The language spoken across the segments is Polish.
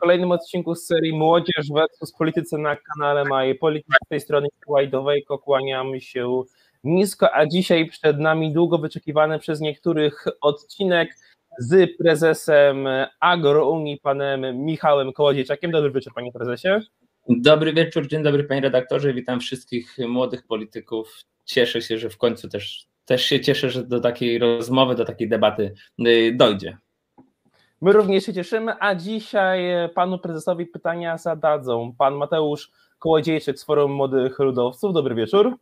Kolejnym odcinku z serii Młodzież versus Polityce na kanale Maj Polityki z tej strony Łajdowej, kłaniam się nisko, a dzisiaj przed nami długo wyczekiwany przez niektórych odcinek z prezesem Agrounii, panem Michałem Kołodziejczakiem. Dobry wieczór, panie prezesie. Dobry wieczór, dzień dobry panie redaktorze, witam wszystkich młodych polityków. Cieszę się, że w końcu też, też się cieszę, że do takiej rozmowy, do takiej debaty y, dojdzie. My również się cieszymy, a dzisiaj panu prezesowi pytania zadadzą pan Mateusz Kołodziejczyk z Forum Młodych Ludowców. Dobry wieczór.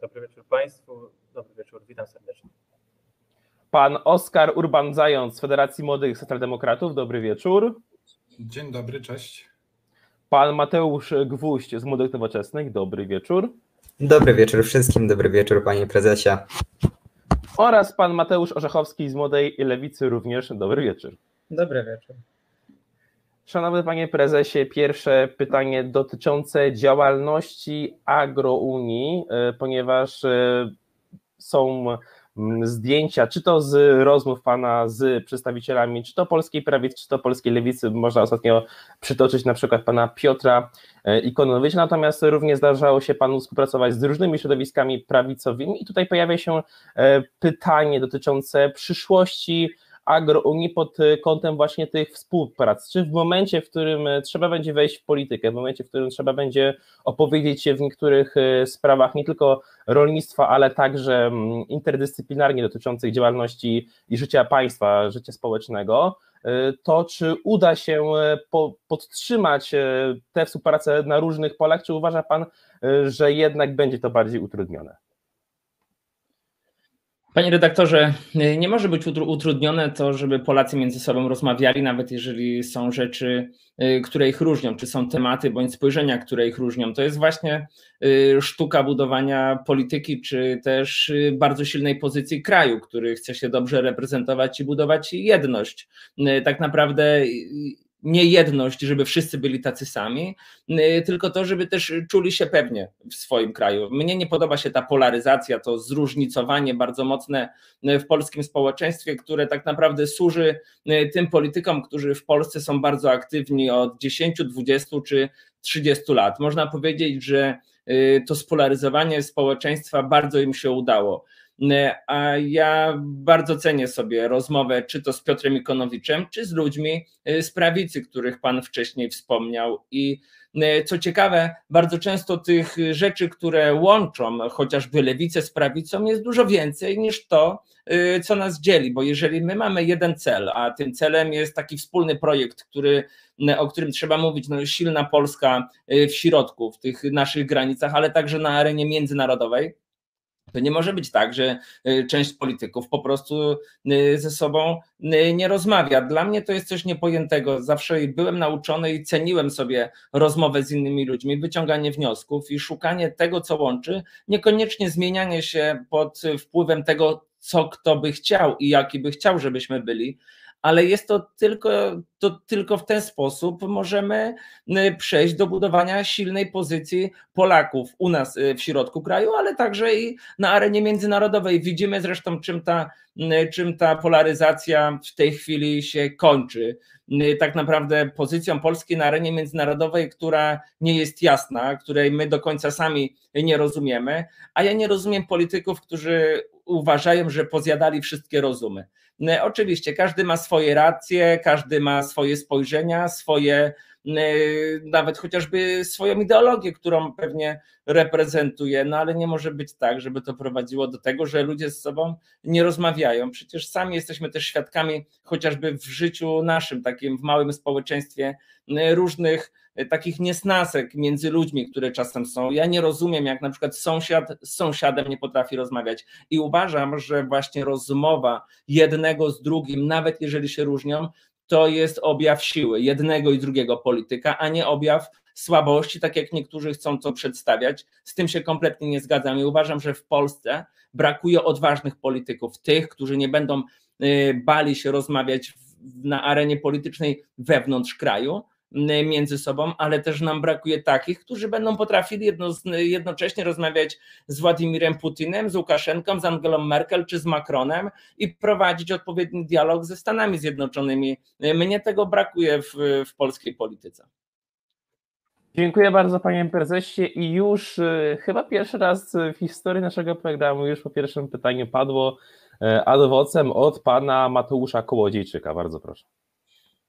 Dobry wieczór Państwu. Dobry wieczór, witam serdecznie. Pan Oskar Urban-Zając z Federacji Młodych Socjaldemokratów. Dobry wieczór. Dzień dobry, cześć. Pan Mateusz Gwóźdź z Młodych Nowoczesnych. Dobry wieczór. Dobry wieczór wszystkim, dobry wieczór panie prezesie. Oraz pan Mateusz Orzechowski z Młodej Lewicy również. Dobry wieczór. Dobry wieczór. Szanowny panie prezesie, pierwsze pytanie dotyczące działalności Agrounii, e, ponieważ e, są zdjęcia, czy to z rozmów pana z przedstawicielami, czy to polskiej prawicy, czy to polskiej lewicy, można ostatnio przytoczyć na przykład pana Piotra e, Ikonowicza, natomiast również zdarzało się panu współpracować z różnymi środowiskami prawicowymi i tutaj pojawia się pytanie dotyczące przyszłości agrounii pod y, kątem właśnie tych współprac. Czy w momencie, w którym y, trzeba będzie wejść w politykę, w momencie, w którym trzeba będzie opowiedzieć się w niektórych y, sprawach nie tylko rolnictwa, ale także mm, interdyscyplinarnie dotyczących działalności i życia państwa, życia społecznego, to czy uda się podtrzymać tę współpracę na różnych polach, czy uważa Pan, że jednak będzie to bardziej utrudnione? Panie redaktorze, nie może być utrudnione to, żeby Polacy między sobą rozmawiali, nawet jeżeli są rzeczy, y, które ich różnią, czy są tematy bądź spojrzenia, które ich różnią. To jest właśnie y, sztuka budowania polityki, czy też y, bardzo silnej pozycji kraju, który chce się dobrze reprezentować i budować jedność. Tak naprawdę nie jedność, żeby wszyscy byli tacy sami, y, tylko to, żeby też czuli się pewnie w swoim kraju. Mnie nie podoba się ta polaryzacja, to zróżnicowanie bardzo mocne y, w polskim społeczeństwie, które tak naprawdę służy y, tym politykom, którzy w Polsce są bardzo aktywni od 10, 20 czy 30 lat. Można powiedzieć, że to spolaryzowanie społeczeństwa bardzo im się udało. A ja bardzo cenię sobie rozmowę, czy to z Piotrem Ikonowiczem, czy z ludźmi e, z prawicy, których Pan wcześniej wspomniał. I e, co ciekawe, bardzo często tych rzeczy, które łączą chociażby lewicę z prawicą, jest dużo więcej niż to, co nas dzieli, bo jeżeli my mamy jeden cel, a tym celem jest taki wspólny projekt, który, o którym trzeba mówić, no silna Polska w środku, w tych naszych granicach, ale także na arenie międzynarodowej, to nie może być tak, że y, część polityków po prostu y, ze sobą y, nie rozmawia. Dla mnie to jest coś niepojętego. Zawsze byłem nauczony i ceniłem sobie rozmowę z innymi ludźmi, wyciąganie wniosków i szukanie tego, co łączy, niekoniecznie zmienianie się pod wpływem tego, co kto by chciał i jaki by chciał, żebyśmy byli, ale jest to tylko, to tylko w ten sposób możemy y, przejść do budowania silnej pozycji Polaków u nas y, w środku kraju, ale także i na arenie międzynarodowej. Widzimy zresztą, czym ta, y, czym ta polaryzacja w tej chwili się kończy. Tak naprawdę pozycją Polski na arenie międzynarodowej, która nie jest jasna, której my do końca sami nie rozumiemy, a ja nie rozumiem polityków, którzy uważają, że pozjadali wszystkie rozumy. Oczywiście każdy ma swoje racje, każdy ma swoje spojrzenia, swoje nawet chociażby swoją ideologię, którą pewnie reprezentuje, no ale nie może być tak, żeby to prowadziło do tego, że ludzie z sobą nie rozmawiają. Przecież sami jesteśmy też świadkami, chociażby w życiu naszym, takim w małym społeczeństwie, różnych takich niesnasek między ludźmi, które czasem są. Ja nie rozumiem, jak na przykład sąsiad z sąsiadem nie potrafi rozmawiać i uważam, że właśnie rozmowa jednego z drugim, nawet jeżeli się różnią, to jest objaw siły jednego i drugiego polityka, a nie objaw słabości, tak jak niektórzy chcą to przedstawiać. Z tym się kompletnie nie zgadzam i uważam, że w Polsce brakuje odważnych polityków, tych, którzy nie będą y, bali się rozmawiać na arenie politycznej wewnątrz kraju, między sobą, ale też nam brakuje takich, którzy będą potrafili jedno, jednocześnie rozmawiać z Władimirem Putinem, z Łukaszenką, z Angelą Merkel czy z Macronem i prowadzić odpowiedni dialog ze Stanami Zjednoczonymi. Mnie tego brakuje w, w polskiej polityce. Dziękuję bardzo panie prezesie i już y, chyba pierwszy raz w historii naszego programu już po pierwszym pytaniu padło adwocem od pana Mateusza Kołodziejczyka. Bardzo proszę.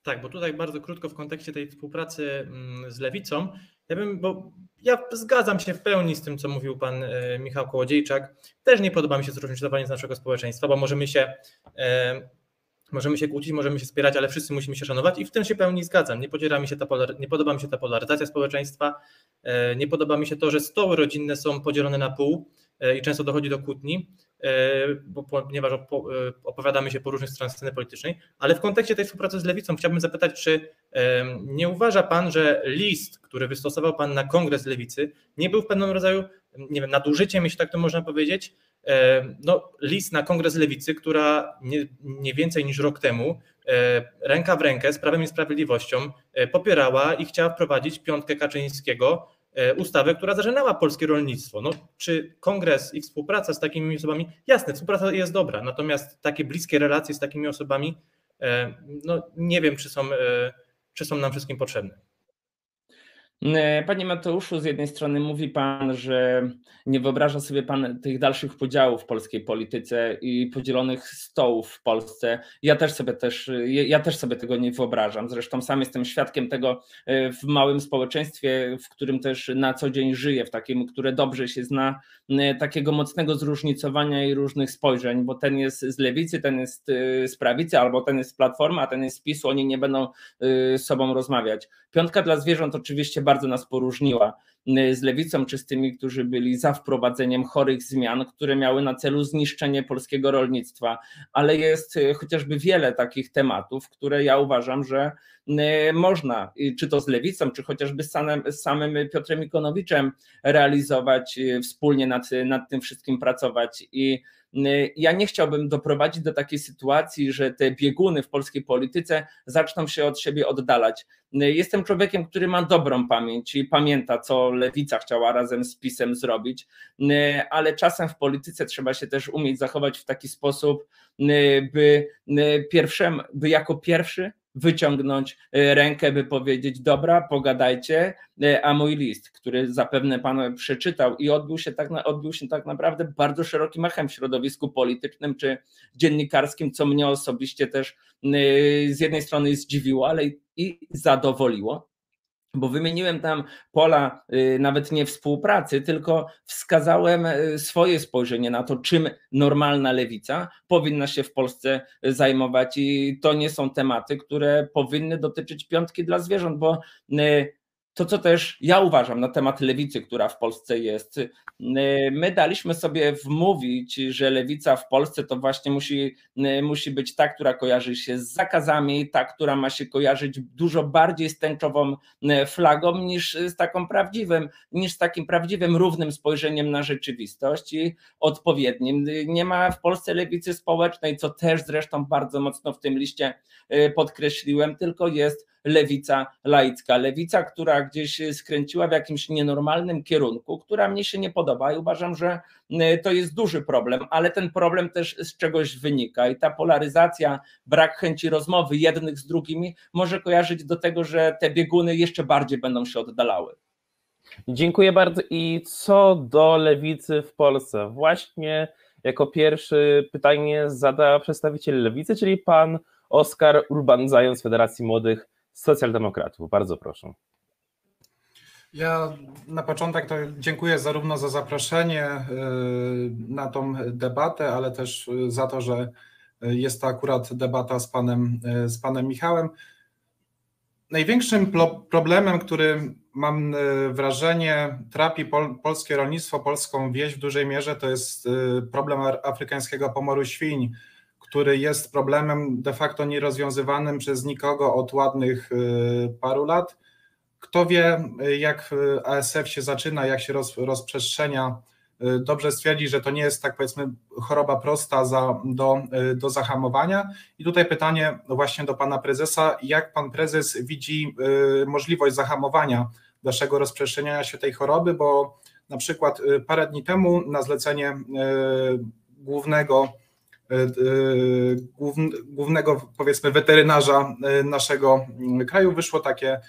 Tak, bo tutaj bardzo krótko w kontekście tej współpracy mm, z lewicą, ja bym, bo ja zgadzam się w pełni z tym, co mówił pan e, Michał Kołodziejczak. Też nie podoba mi się zróżnicowanie z naszego społeczeństwa, bo możemy się, e, możemy się kłócić, możemy się wspierać, ale wszyscy musimy się szanować i w tym się pełni zgadzam. Nie, podziela mi się ta polar, nie podoba mi się ta polaryzacja społeczeństwa, e, nie podoba mi się to, że stoły rodzinne są podzielone na pół i często dochodzi do kłótni. E, bo, ponieważ e, opowiadamy się po różnych stronach sceny politycznej, ale w kontekście tej współpracy z lewicą chciałbym zapytać, czy nie uważa Pan, że list, który wystosował Pan na kongres lewicy, nie był w pewnym rodzaju, nie wiem, nadużyciem, jeśli tak to można powiedzieć, no, list na kongres lewicy, która nie, nie więcej niż rok temu e, ręka w rękę z Prawem i Sprawiedliwością popierała i chciała wprowadzić piątkę Kaczyńskiego E, ustawę, która zażenała polskie rolnictwo. No, czy kongres i współpraca z takimi osobami, jasne, współpraca jest dobra, natomiast takie bliskie relacje z takimi osobami, e, no nie wiem, czy są, e, czy są nam wszystkim potrzebne. E, panie Mateuszu, z jednej strony mówi Pan, że nie wyobraża sobie Pan tych dalszych podziałów w polskiej polityce i podzielonych stołów w Polsce. Ja też sobie też, ja też sobie tego nie wyobrażam. Zresztą sam jestem świadkiem tego e, w małym społeczeństwie, w którym też na co dzień żyję, w takim, które dobrze się zna, takiego mocnego zróżnicowania i różnych spojrzeń, bo ten jest z lewicy, ten jest z prawicy, albo ten jest z platformy, a ten jest z PiSu, oni nie będą z sobą rozmawiać. Piątka dla zwierząt oczywiście bardzo nas poróżniła y, z lewicą, czy z tymi, którzy byli za wprowadzeniem chorych zmian, które miały na celu zniszczenie polskiego rolnictwa, ale jest y, chociażby wiele takich tematów, które ja uważam, że y, można, czy to z lewicą, czy chociażby z samym, z samym Piotrem Ikonowiczem realizować, wspólnie nad, nad tym wszystkim pracować i ja nie chciałbym doprowadzić do takiej sytuacji, że te bieguny w polskiej polityce zaczną się od siebie oddalać. Jestem człowiekiem, który ma dobrą pamięć i pamięta, co lewica chciała razem z PiSem zrobić, ale czasem w polityce trzeba się też umieć zachować w taki sposób, by pierwszym, by jako pierwszy wyciągnąć e, rękę, by powiedzieć: Dobra, pogadajcie, e, a mój list, który zapewne pan przeczytał i odbył się tak, odbył się tak naprawdę bardzo szerokim echem w środowisku politycznym czy dziennikarskim, co mnie osobiście też e, z jednej strony zdziwiło, ale i zadowoliło bo wymieniłem tam pola y, nawet nie współpracy, tylko wskazałem y, swoje spojrzenie na to, czym normalna lewica powinna się w Polsce zajmować. I to nie są tematy, które powinny dotyczyć piątki dla zwierząt, bo y, to, co też ja uważam na temat lewicy, która w Polsce jest. Y, my daliśmy sobie wmówić, że lewica w Polsce to właśnie musi, y, musi być ta, która kojarzy się z zakazami, ta, która ma się kojarzyć dużo bardziej z tęczową y, flagą niż z taką prawdziwym, niż z takim prawdziwym, równym spojrzeniem na rzeczywistość i odpowiednim. Nie ma w Polsce lewicy społecznej, co też zresztą bardzo mocno w tym liście podkreśliłem, tylko jest lewica laicka. Lewica, która gdzieś skręciła w jakimś nienormalnym kierunku, która mnie się nie podoba i uważam, że y, to jest duży problem, ale ten problem też z czegoś wynika i ta polaryzacja, brak chęci rozmowy jednych z drugimi może kojarzyć do tego, że te bieguny jeszcze bardziej będą się oddalały. Dziękuję bardzo. I co do lewicy w Polsce, właśnie Jako pierwszy pytanie zada przedstawiciel Lewicy, czyli pan Oskar Urban Zając Federacji Młodych Socjaldemokratów. Bardzo proszę. Ja na początek to dziękuję zarówno za zaproszenie y, na tą debatę, ale też za to, że jest to akurat debata z panem, z panem Michałem. Największym problemem, który mam wrażenie trapi pol, polskie rolnictwo, polską wieś w dużej mierze, to jest problem afrykańskiego pomoru świń, który jest problemem de facto nierozwiązywanym przez nikogo od ładnych paru lat kto wie, jak ASF się zaczyna, jak się roz, rozprzestrzenia, dobrze stwierdzi, że to nie jest tak powiedzmy choroba prosta za, do, do zahamowania. I tutaj pytanie właśnie do pana prezesa, jak pan prezes widzi możliwość zahamowania dalszego rozprzestrzeniania się tej choroby, bo na przykład parę dni temu na zlecenie głównego głównego powiedzmy weterynarza naszego kraju wyszło takie E,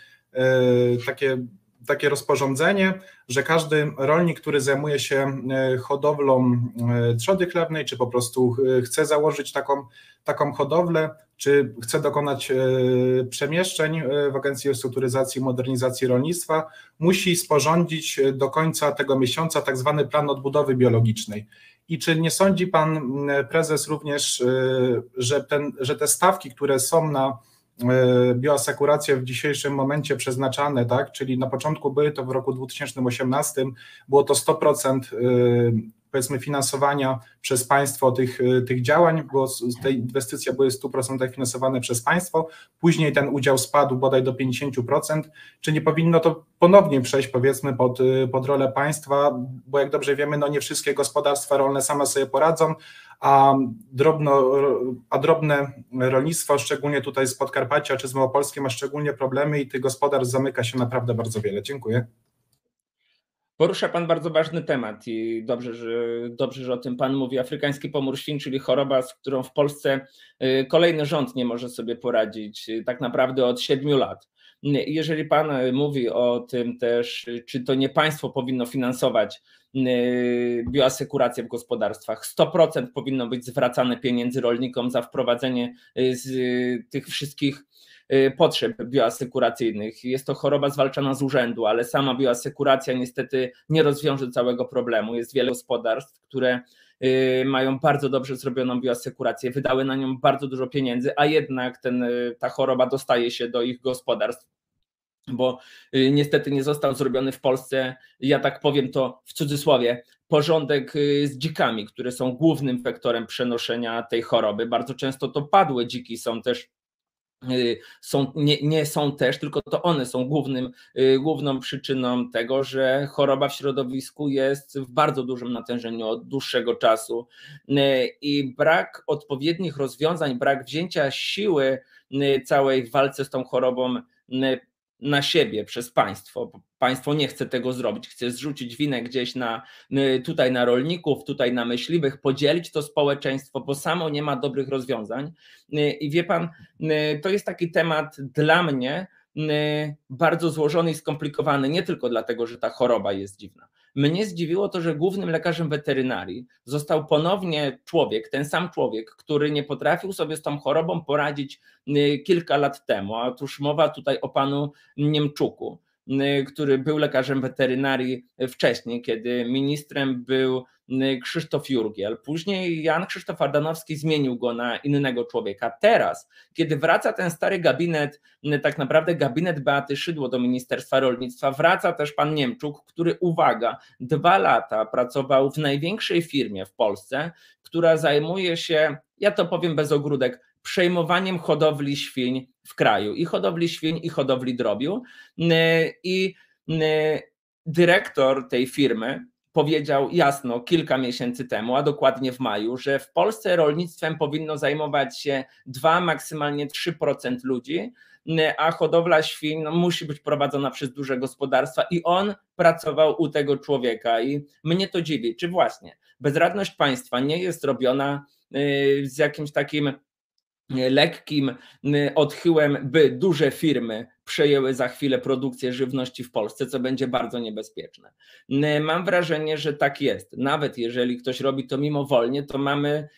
takie, takie rozporządzenie, że każdy rolnik, który zajmuje się e, hodowlą e, trzody chlewnej, czy po prostu chce założyć taką, taką hodowlę, czy chce dokonać przemieszczeń w Agencji Restrukturyzacji i Modernizacji Rolnictwa, musi sporządzić do końca tego miesiąca tak zwany plan odbudowy biologicznej. I czy nie sądzi pan prezes również, że, ten, że te stawki, które są na bioasekuracje w dzisiejszym momencie przeznaczane, tak, czyli na początku były to w roku 2018, było to 100% e, powiedzmy finansowania przez państwo tych, e, tych działań, bo te inwestycje były w 100% finansowane przez państwo, później ten udział spadł bodaj do 50%, czy nie powinno to ponownie przejść powiedzmy pod, pod rolę państwa, bo jak dobrze wiemy, no nie wszystkie gospodarstwa rolne same sobie poradzą, a, drobno, a drobne rolnictwo, szczególnie tutaj z Podkarpacia czy z Małopolski ma szczególnie problemy i tych gospodarstw zamyka się naprawdę bardzo wiele. Dziękuję. Porusza Pan bardzo ważny temat i dobrze że, dobrze, że o tym Pan mówi. Afrykański pomór świń, czyli choroba, z którą w Polsce y, kolejny rząd nie może sobie poradzić, y, tak naprawdę od siedmiu lat. Jeżeli Pan mówi o tym też, czy to nie państwo powinno finansować y, bioasekurację w gospodarstwach, 100% powinno być zwracane pieniędzy rolnikom za wprowadzenie z tych wszystkich Y, potrzeb bioasekuracyjnych. Jest to choroba zwalczana z urzędu, ale sama bioasekuracja niestety nie rozwiąże całego problemu. Jest wiele gospodarstw, które y, mają bardzo dobrze zrobioną bioasekurację, wydały na nią bardzo dużo pieniędzy, a jednak ten, y, ta choroba dostaje się do ich gospodarstw bo niestety nie został zrobiony w Polsce, ja tak powiem to w cudzysłowie, porządek z dzikami, które są głównym wektorem przenoszenia tej choroby. Bardzo często to padłe dziki są też Y, są, nie, nie, są też, tylko to one są głównym, y, główną przyczyną tego, że choroba w środowisku jest w bardzo dużym natężeniu od dłuższego czasu. Y, i brak odpowiednich rozwiązań, brak wzięcia siły całej w walce z tą chorobą na siebie przez państwo. Państwo nie chce tego zrobić, chce zrzucić winę gdzieś na y, tutaj na rolników, tutaj na myśliwych, podzielić to społeczeństwo, bo samo nie ma dobrych rozwiązań. Y, I wie pan, y, to jest taki temat dla mnie bardzo złożony i skomplikowany, nie tylko dlatego, że ta choroba jest dziwna mnie zdziwiło to, że głównym lekarzem weterynarii został ponownie człowiek, ten sam człowiek, który nie potrafił sobie z tą chorobą poradzić y, kilka lat temu. A otóż mowa tutaj o panu Niemczuku. Y, który był lekarzem weterynarii wcześniej, kiedy ministrem był y, Krzysztof Jurgiel. Później Jan Krzysztof Ardanowski zmienił go na innego człowieka. Teraz, kiedy wraca ten stary gabinet, y, tak naprawdę gabinet Beaty Szydło do Ministerstwa Rolnictwa, wraca też pan Niemczuk, który, uwaga, dwa lata pracował w największej firmie w Polsce, która zajmuje się, ja to powiem bez ogródek, przejmowaniem hodowli świń w kraju i hodowli świń, i hodowli drobiu. I dyrektor tej firmy powiedział jasno kilka miesięcy temu, a dokładnie w maju, że w Polsce rolnictwem powinno zajmować się 2, maksymalnie 3% ludzi, a hodowla świń no, musi być prowadzona przez duże gospodarstwa i on pracował u tego człowieka. I mnie to dziwi, czy właśnie bezradność państwa nie jest robiona y, z jakimś takim lekkim odchyłem, by duże firmy przejęły za chwilę produkcję żywności w Polsce, co będzie bardzo niebezpieczne. Mam wrażenie, że tak jest. Nawet jeżeli ktoś robi to mimowolnie, to mamy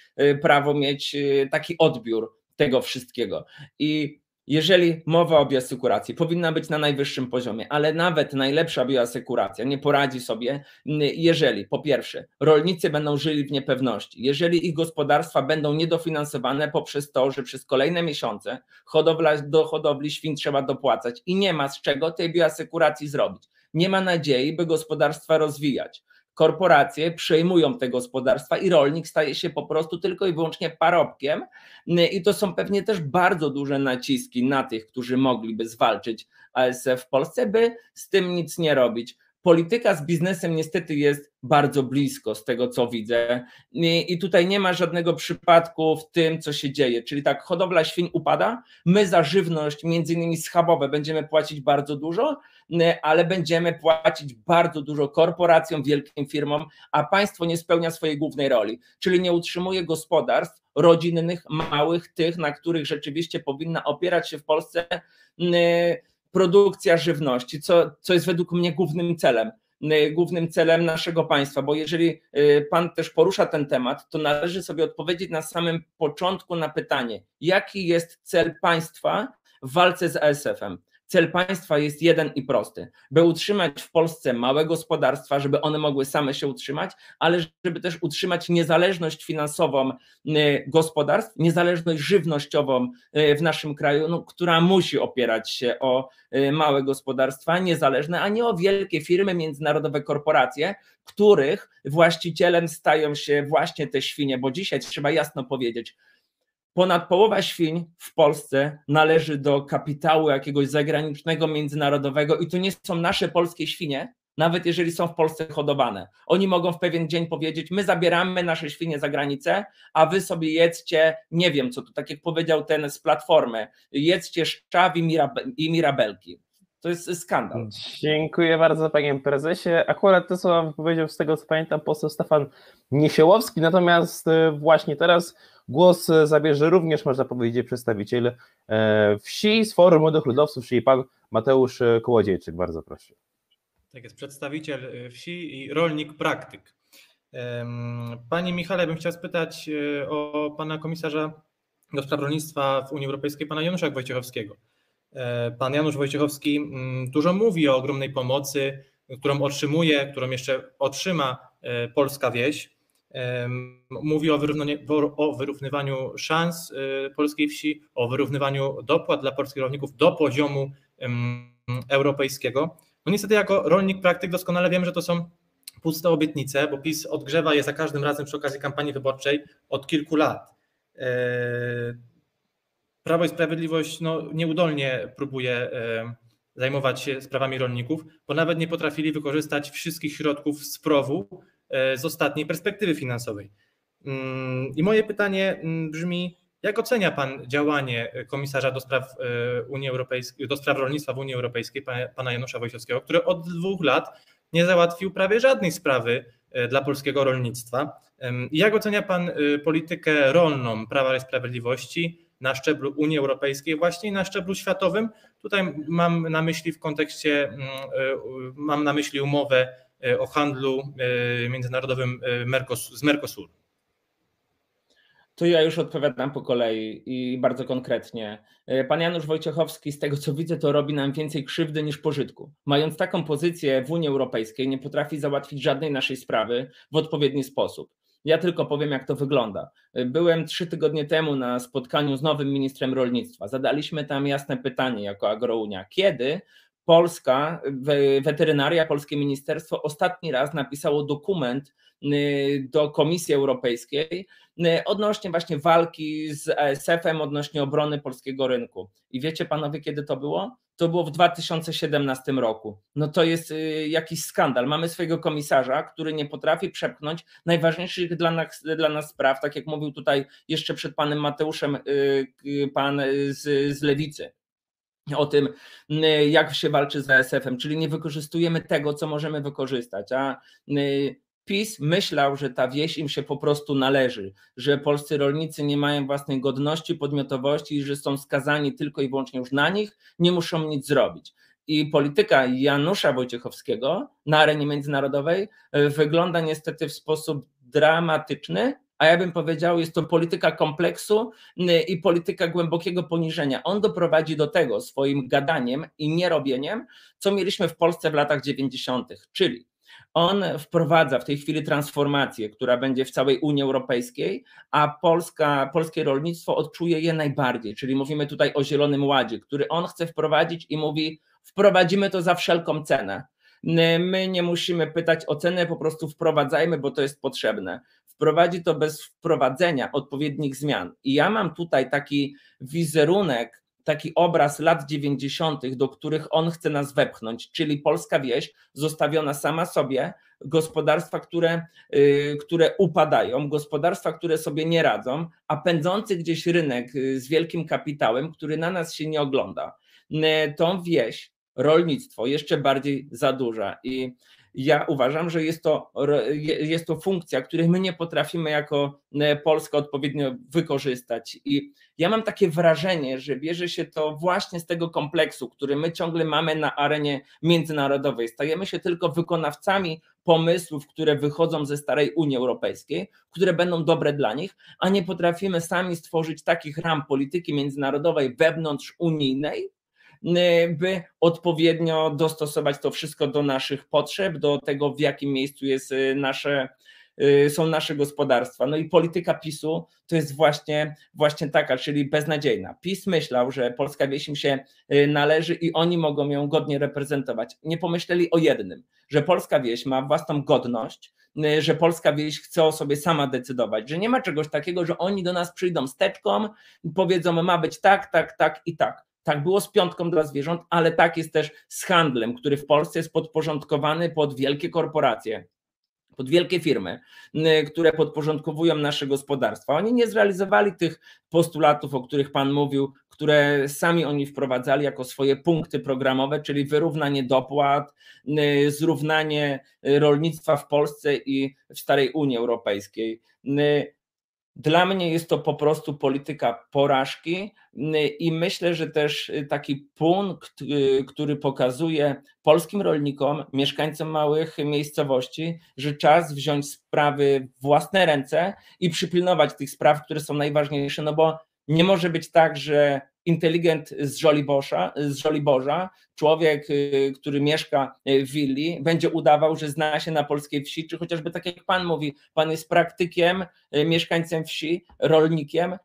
prawo mieć taki odbiór tego wszystkiego. I jeżeli mowa o bioasekuracji powinna być na najwyższym poziomie, ale nawet najlepsza bioasekuracja nie poradzi sobie, jeżeli po pierwsze rolnicy będą żyli w niepewności, jeżeli ich gospodarstwa będą niedofinansowane poprzez to, że przez kolejne miesiące hodowla, do hodowli świn trzeba dopłacać i nie ma z czego tej bioasekuracji zrobić. Nie ma nadziei, by gospodarstwa rozwijać korporacje przejmują te gospodarstwa i rolnik staje się po prostu tylko i wyłącznie parobkiem. I to są pewnie też bardzo duże naciski na tych, którzy mogliby zwalczyć ASF w Polsce, by z tym nic nie robić polityka z biznesem niestety jest bardzo blisko z tego, co widzę. I, tutaj nie ma żadnego przypadku w tym, co się dzieje. Czyli tak, hodowla świń upada, my za żywność, między innymi schabowe, będziemy płacić bardzo dużo, ale będziemy płacić bardzo dużo korporacjom, wielkim firmom, a państwo nie spełnia swojej głównej roli, czyli nie utrzymuje gospodarstw rodzinnych, małych, tych, na których rzeczywiście powinna opierać się w Polsce produkcja żywności, co, co jest według mnie głównym celem głównym celem naszego państwa, bo jeżeli y, Pan też porusza ten temat, to należy sobie odpowiedzieć na samym początku na pytanie, jaki jest cel państwa w walce z ASF-em. Cel państwa jest jeden i prosty, by utrzymać w Polsce małe gospodarstwa, żeby one mogły same się utrzymać, ale żeby też utrzymać niezależność finansową y, gospodarstw, niezależność żywnościową y, w naszym kraju, no, która musi opierać się o y, małe gospodarstwa niezależne, a nie o wielkie firmy, międzynarodowe korporacje, których właścicielem stają się właśnie te świnie, bo dzisiaj trzeba jasno powiedzieć, Ponad połowa świń w Polsce należy do kapitału jakiegoś zagranicznego, międzynarodowego i to nie są nasze polskie świnie, nawet jeżeli są w Polsce hodowane. Oni mogą w pewien dzień powiedzieć: My zabieramy nasze świnie za granicę, a wy sobie jedzcie, nie wiem co to, tak jak powiedział ten z platformy, jedzcie szczaw i mirabelki. To jest skandal. Dziękuję bardzo panie prezesie. Akurat to słowa wypowiedział z tego co pamiętam poseł Stefan Niesiełowski, natomiast e, właśnie teraz głos zabierze również można powiedzieć przedstawiciel e, wsi z Forum Młodych Ludowców, czyli pan Mateusz Kołodziejczyk. Bardzo proszę. Tak jest, przedstawiciel wsi i rolnik praktyk. Panie Michale, bym chciał spytać e, o pana komisarza do spraw rolnictwa w Unii Europejskiej, pana Janusza Wojciechowskiego. E, pan Janusz Wojciechowski mm, dużo mówi o ogromnej pomocy, którą otrzymuje, którą jeszcze otrzyma e, polska wieś. Mówi o, o wyrównywaniu szans e, polskiej wsi, o wyrównywaniu dopłat dla polskich rolników do poziomu europejskiego. No niestety jako rolnik praktyk doskonale wiem, że to są puste obietnice, bo PiS odgrzewa je za każdym razem przy okazji kampanii wyborczej od kilku lat. Prawo i Sprawiedliwość no, nieudolnie próbuje e, zajmować się sprawami rolników, bo nawet nie potrafili wykorzystać wszystkich środków z PROW-u e, z ostatniej perspektywy finansowej. Mm, I moje pytanie mm, brzmi, jak ocenia Pan działanie komisarza do spraw e, Unii Europejskiej, do spraw rolnictwa w Unii Europejskiej, pana Janusza Wojciechowskiego, który od dwóch lat nie załatwił prawie żadnej sprawy dla polskiego rolnictwa? I jak ocenia Pan politykę rolną Prawa i Sprawiedliwości? na szczeblu Unii Europejskiej, właśnie na szczeblu światowym. Tutaj mam na myśli w kontekście, mm, e, mam na myśli umowę e, o handlu e, międzynarodowym z Mercosur. To ja już odpowiadam po kolei i bardzo konkretnie. Pan Janusz Wojciechowski, z tego co widzę, to robi nam więcej krzywdy niż pożytku. Mając taką pozycję w Unii Europejskiej, nie potrafi załatwić żadnej naszej sprawy w odpowiedni sposób. Ja tylko powiem, jak to wygląda. Byłem trzy tygodnie temu na spotkaniu z nowym ministrem rolnictwa. Zadaliśmy tam jasne pytanie jako Agrounia. Kiedy Polska, weterynaria, polskie ministerstwo ostatni raz napisało dokument y, do Komisji Europejskiej y, odnośnie właśnie walki z ASF-em, odnośnie obrony polskiego rynku. I wiecie panowie, kiedy to było? To było w 2017 roku. No to jest y, jakiś skandal. Mamy swojego komisarza, który nie potrafi przepchnąć najważniejszych dla nas, dla nas spraw, tak jak mówił tutaj jeszcze przed panem Mateuszem pan z, z Lewicy o tym, jak się walczy z ASF-em, czyli nie wykorzystujemy tego, co możemy wykorzystać. A PiS myślał, że ta wieś im się po prostu należy, że polscy rolnicy nie mają własnej godności, podmiotowości i że są skazani tylko i wyłącznie już na nich, nie muszą nic zrobić. I polityka Janusza Wojciechowskiego na arenie międzynarodowej e, wygląda niestety w sposób dramatyczny, a ja bym powiedział, jest to polityka kompleksu i polityka głębokiego poniżenia. On doprowadzi do tego swoim gadaniem i nierobieniem, co mieliśmy w Polsce w latach 90., czyli on wprowadza w tej chwili transformację, która będzie w całej Unii Europejskiej, a Polska, polskie rolnictwo odczuje je najbardziej. Czyli mówimy tutaj o Zielonym Ładzie, który on chce wprowadzić i mówi: wprowadzimy to za wszelką cenę. My nie musimy pytać o cenę, po prostu wprowadzajmy, bo to jest potrzebne. Wprowadzi to bez wprowadzenia odpowiednich zmian. I ja mam tutaj taki wizerunek taki obraz lat 90., do których on chce nas wepchnąć, czyli polska wieś zostawiona sama sobie, gospodarstwa, które, yy, które upadają, gospodarstwa, które sobie nie radzą, a pędzący gdzieś rynek yy, z wielkim kapitałem, który na nas się nie ogląda. Tą wieś, rolnictwo jeszcze bardziej zadłuża i ja uważam, że jest to, jest to funkcja, której my nie potrafimy jako e, Polska odpowiednio wykorzystać. I ja mam takie wrażenie, że bierze się to właśnie z tego kompleksu, który my ciągle mamy na arenie międzynarodowej. Stajemy się tylko wykonawcami pomysłów, które wychodzą ze starej Unii Europejskiej, które będą dobre dla nich, a nie potrafimy sami stworzyć takich ram polityki międzynarodowej wewnątrz unijnej, by odpowiednio dostosować to wszystko do naszych potrzeb, do tego, w jakim miejscu jest y, nasze, y, są nasze gospodarstwa. No i polityka PiSu to jest właśnie, właśnie taka, czyli beznadziejna. PiS myślał, że polska wieś im się należy i oni mogą ją godnie reprezentować. Nie pomyśleli o jednym, że polska wieś ma własną godność, że polska wieś chce o sobie sama decydować, że nie ma czegoś takiego, że oni do nas przyjdą z teczką, powiedzą, ma być tak, tak, tak i tak. Tak było z piątką dla zwierząt, ale tak jest też z handlem, który w Polsce jest podporządkowany pod wielkie korporacje, pod wielkie firmy, które podporządkowują nasze gospodarstwa. Oni nie zrealizowali tych postulatów, o których Pan mówił, które sami oni wprowadzali jako swoje punkty programowe, czyli wyrównanie dopłat, zrównanie rolnictwa w Polsce i w starej Unii Europejskiej. Dla mnie jest to po prostu polityka porażki i myślę, że też taki punkt, y, który pokazuje polskim rolnikom, mieszkańcom małych miejscowości, że czas wziąć sprawy w własne ręce i przypilnować tych spraw, które są najważniejsze, no bo nie może być tak, że inteligent z Żoliborza, z Żoliborza, człowiek, y, który mieszka w willi, będzie udawał, że zna się na polskiej wsi, czy chociażby tak jak pan mówi, pan jest praktykiem, y, mieszkańcem wsi, rolnikiem,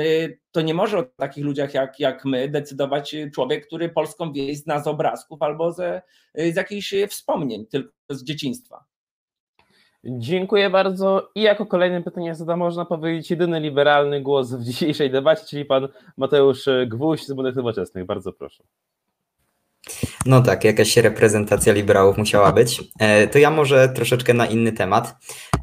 y, to nie może o takich ludziach jak, jak my decydować człowiek, który polską wieś zna z obrazków albo ze, z jakichś wspomnień, tylko z dzieciństwa. Dziękuję bardzo. I jako kolejne pytanie zada, można powiedzieć, jedyny liberalny głos w dzisiejszej debacie, czyli pan Mateusz Gwóźdź z Bunek Nowoczesnych. Bardzo proszę. No tak, jakaś reprezentacja liberałów musiała być. E, to ja może troszeczkę na inny temat.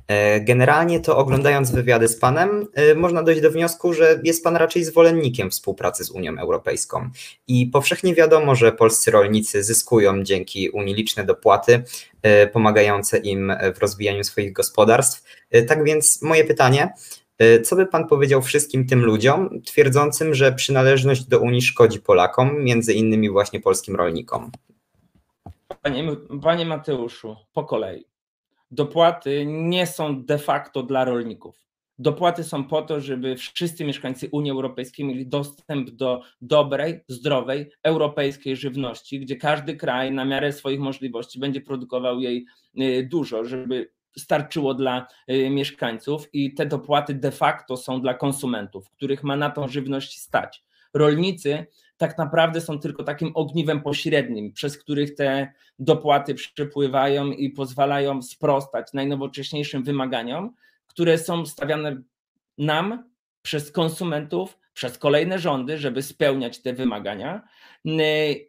E, generalnie to oglądając wywiady z Panem, e, można dojść do wniosku, że jest Pan raczej zwolennikiem współpracy z Unią Europejską. I powszechnie wiadomo, że polscy rolnicy zyskują dzięki Unii liczne dopłaty pomagające im w rozwijaniu swoich gospodarstw. Tak więc moje pytanie, co by pan powiedział wszystkim tym ludziom twierdzącym, że przynależność do Unii szkodzi Polakom, między innymi właśnie polskim rolnikom? Panie, panie Mateuszu, po kolei. Dopłaty nie są de facto dla rolników. Dopłaty są po to, żeby wszyscy mieszkańcy Unii Europejskiej mieli dostęp do dobrej, zdrowej, europejskiej żywności, gdzie każdy kraj na miarę swoich możliwości będzie produkował jej y, dużo, żeby starczyło dla y, mieszkańców i te dopłaty de facto są dla konsumentów, których ma na tą żywność stać. Rolnicy tak naprawdę są tylko takim ogniwem pośrednim, przez których te dopłaty przepływają i pozwalają sprostać najnowocześniejszym wymaganiom, które są stawiane nam przez konsumentów, przez kolejne rządy, żeby spełniać te wymagania.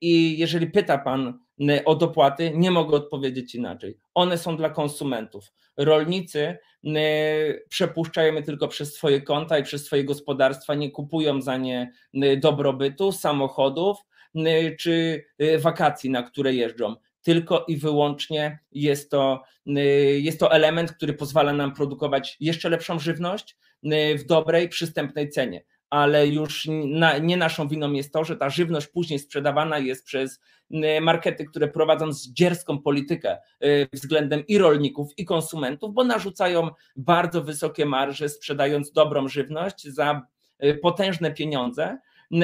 I jeżeli pyta Pan o dopłaty, nie mogę odpowiedzieć inaczej. One są dla konsumentów. Rolnicy przepuszczają je tylko przez swoje konta i przez swoje gospodarstwa, nie kupują za nie dobrobytu, samochodów czy wakacji, na które jeżdżą. tylko i wyłącznie jest to, jest to element, który pozwala nam produkować jeszcze lepszą żywność w dobrej, przystępnej cenie ale już na, nie naszą winą jest to, że ta żywność później sprzedawana jest przez markety, które prowadzą zdzierską politykę y, względem i rolników, i konsumentów, bo narzucają bardzo wysokie marże, sprzedając dobrą żywność za y, potężne pieniądze,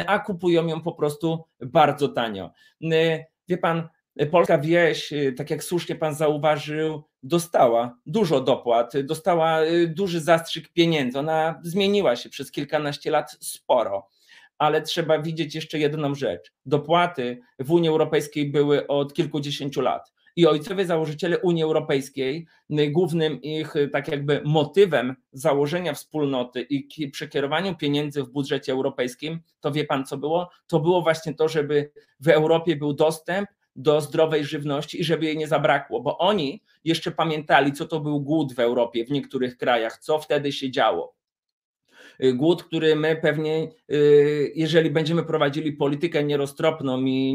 a kupują ją po prostu bardzo tanio. Wie pan, polska wieś, y, tak jak słusznie pan zauważył, dostała dużo dopłat, dostała y, duży zastrzyk pieniędzy. Ona zmieniła się przez kilkanaście lat sporo, ale trzeba widzieć jeszcze jedną rzecz. Dopłaty w Unii Europejskiej były od kilkudziesięciu lat. I ojcowie założyciele Unii Europejskiej, y, głównym ich tak jakby motywem założenia wspólnoty i przekierowaniu pieniędzy w budżecie europejskim, to wie pan co było? To było właśnie to, żeby w Europie był dostęp do zdrowej żywności i żeby jej nie zabrakło, bo oni jeszcze pamiętali, co to był głód w Europie, w niektórych krajach, co wtedy się działo. Y, głód, który my pewnie, y, jeżeli będziemy prowadzili politykę nieroztropną i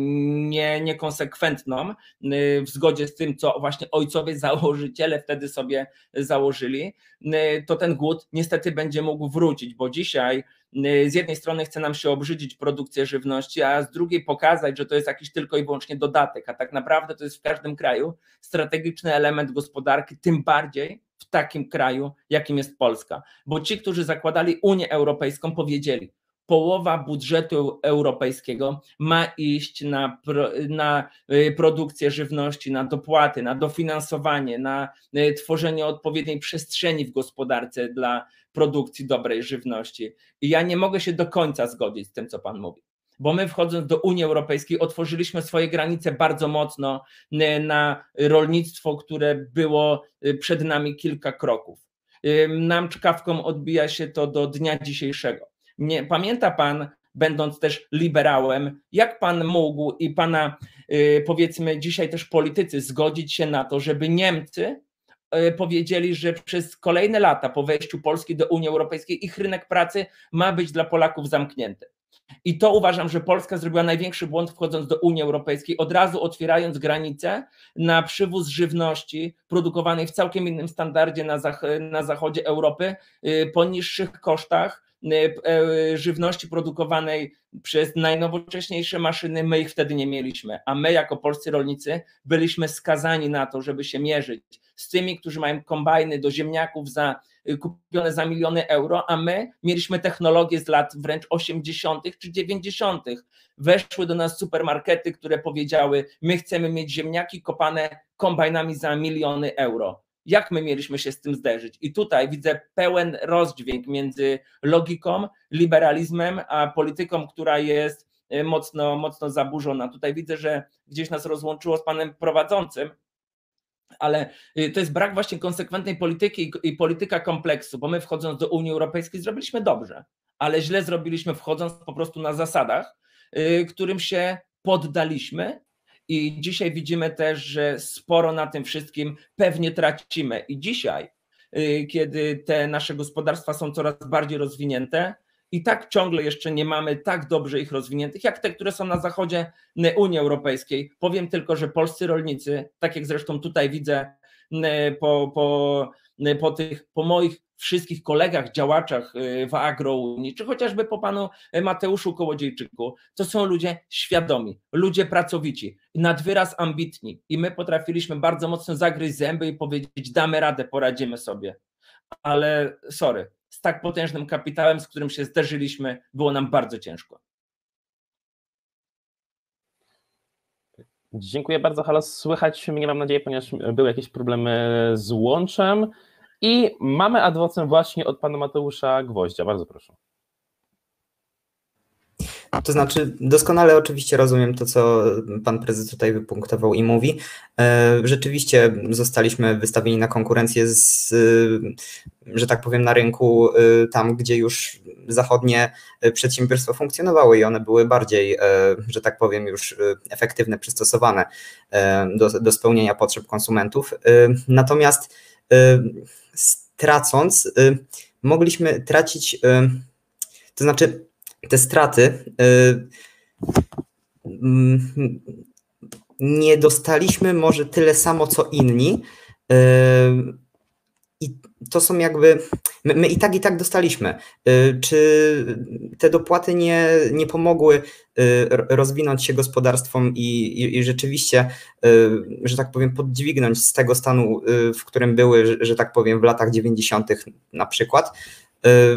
nie, niekonsekwentną, y, w zgodzie z tym, co właśnie ojcowie założyciele wtedy sobie założyli, to ten głód niestety będzie mógł wrócić, bo dzisiaj z jednej strony chce nam się obrzydzić produkcję żywności, a z drugiej pokazać, że to jest jakiś tylko i wyłącznie dodatek, a tak naprawdę to jest w każdym kraju strategiczny element gospodarki, tym bardziej w takim kraju, jakim jest Polska. Bo ci, którzy zakładali Unię Europejską, powiedzieli, połowa budżetu europejskiego ma iść na, na y, produkcję żywności, na dopłaty, na dofinansowanie, na y, tworzenie odpowiedniej przestrzeni w gospodarce dla produkcji dobrej żywności. I ja nie mogę się do końca zgodzić z tym, co Pan mówi bo my wchodząc do Unii Europejskiej otworzyliśmy swoje granice bardzo mocno y, na rolnictwo, które było przed nami kilka kroków. Nam czkawką odbija się to do dnia dzisiejszego. Nie, pamięta pan, będąc też liberałem, jak pan mógł i pana powiedzmy dzisiaj też politycy zgodzić się na to, żeby Niemcy powiedzieli, że przez kolejne lata po wejściu Polski do Unii Europejskiej ich rynek pracy ma być dla Polaków zamknięty. I to uważam, że Polska zrobiła największy błąd wchodząc do Unii Europejskiej, od razu otwierając granice na przywóz żywności produkowanej w całkiem innym standardzie na, zach na zachodzie Europy, y, po niższych kosztach, Y, e, żywności produkowanej przez najnowocześniejsze maszyny, my ich wtedy nie mieliśmy, a my jako polscy rolnicy byliśmy skazani na to, żeby się mierzyć z tymi, którzy mają kombajny do ziemniaków za kupione za miliony euro, a my mieliśmy technologię z lat wręcz 80. czy 90. Weszły do nas supermarkety, które powiedziały: My chcemy mieć ziemniaki kopane kombajnami za miliony euro jak my mieliśmy się z tym zderzyć. I tutaj widzę pełen rozdźwięk między logiką, liberalizmem, a polityką, która jest e, mocno, mocno zaburzona. Tutaj widzę, że gdzieś nas rozłączyło z panem prowadzącym, ale e, to jest brak właśnie konsekwentnej polityki i polityka kompleksu, bo my wchodząc do Unii Europejskiej zrobiliśmy dobrze, ale źle zrobiliśmy wchodząc po prostu na zasadach, e, którym się poddaliśmy i dzisiaj widzimy też, że sporo na tym wszystkim pewnie tracimy. I dzisiaj, y, kiedy te nasze gospodarstwa są coraz bardziej rozwinięte, i tak ciągle jeszcze nie mamy tak dobrze ich rozwiniętych, jak te, które są na zachodzie Unii Europejskiej. Powiem tylko, że polscy rolnicy, tak jak zresztą tutaj widzę po, po, po, tych, po moich wszystkich kolegach, działaczach y, w agrounii, czy chociażby po panu Mateuszu Kołodziejczyku, to są ludzie świadomi, ludzie pracowici, nad wyraz ambitni i my potrafiliśmy bardzo mocno zagryźć zęby i powiedzieć damy radę, poradzimy sobie. Ale sorry, z tak potężnym kapitałem, z którym się zderzyliśmy, było nam bardzo ciężko. Dziękuję bardzo, Halo. Słychać mnie, mam nadzieję, ponieważ były jakieś problemy z łączem. I mamy adwocem właśnie od pana Mateusza Gwoździa. Bardzo proszę. To znaczy, doskonale oczywiście rozumiem to, co pan prezes tutaj wypunktował i mówi. E, rzeczywiście zostaliśmy wystawieni na konkurencję z, że tak powiem, na rynku e, tam, gdzie już zachodnie przedsiębiorstwa funkcjonowały i one były bardziej, e, że tak powiem, już efektywne, przystosowane do, do spełnienia potrzeb konsumentów. Natomiast tracąc, mogliśmy tracić, to znaczy te straty y, mm, nie dostaliśmy może tyle samo co inni. I to są jakby. My, my, i tak, i tak dostaliśmy. Czy te dopłaty nie, nie pomogły rozwinąć się gospodarstwom i, i, i rzeczywiście, że tak powiem, podźwignąć z tego stanu, w którym były, że tak powiem, w latach 90. na przykład?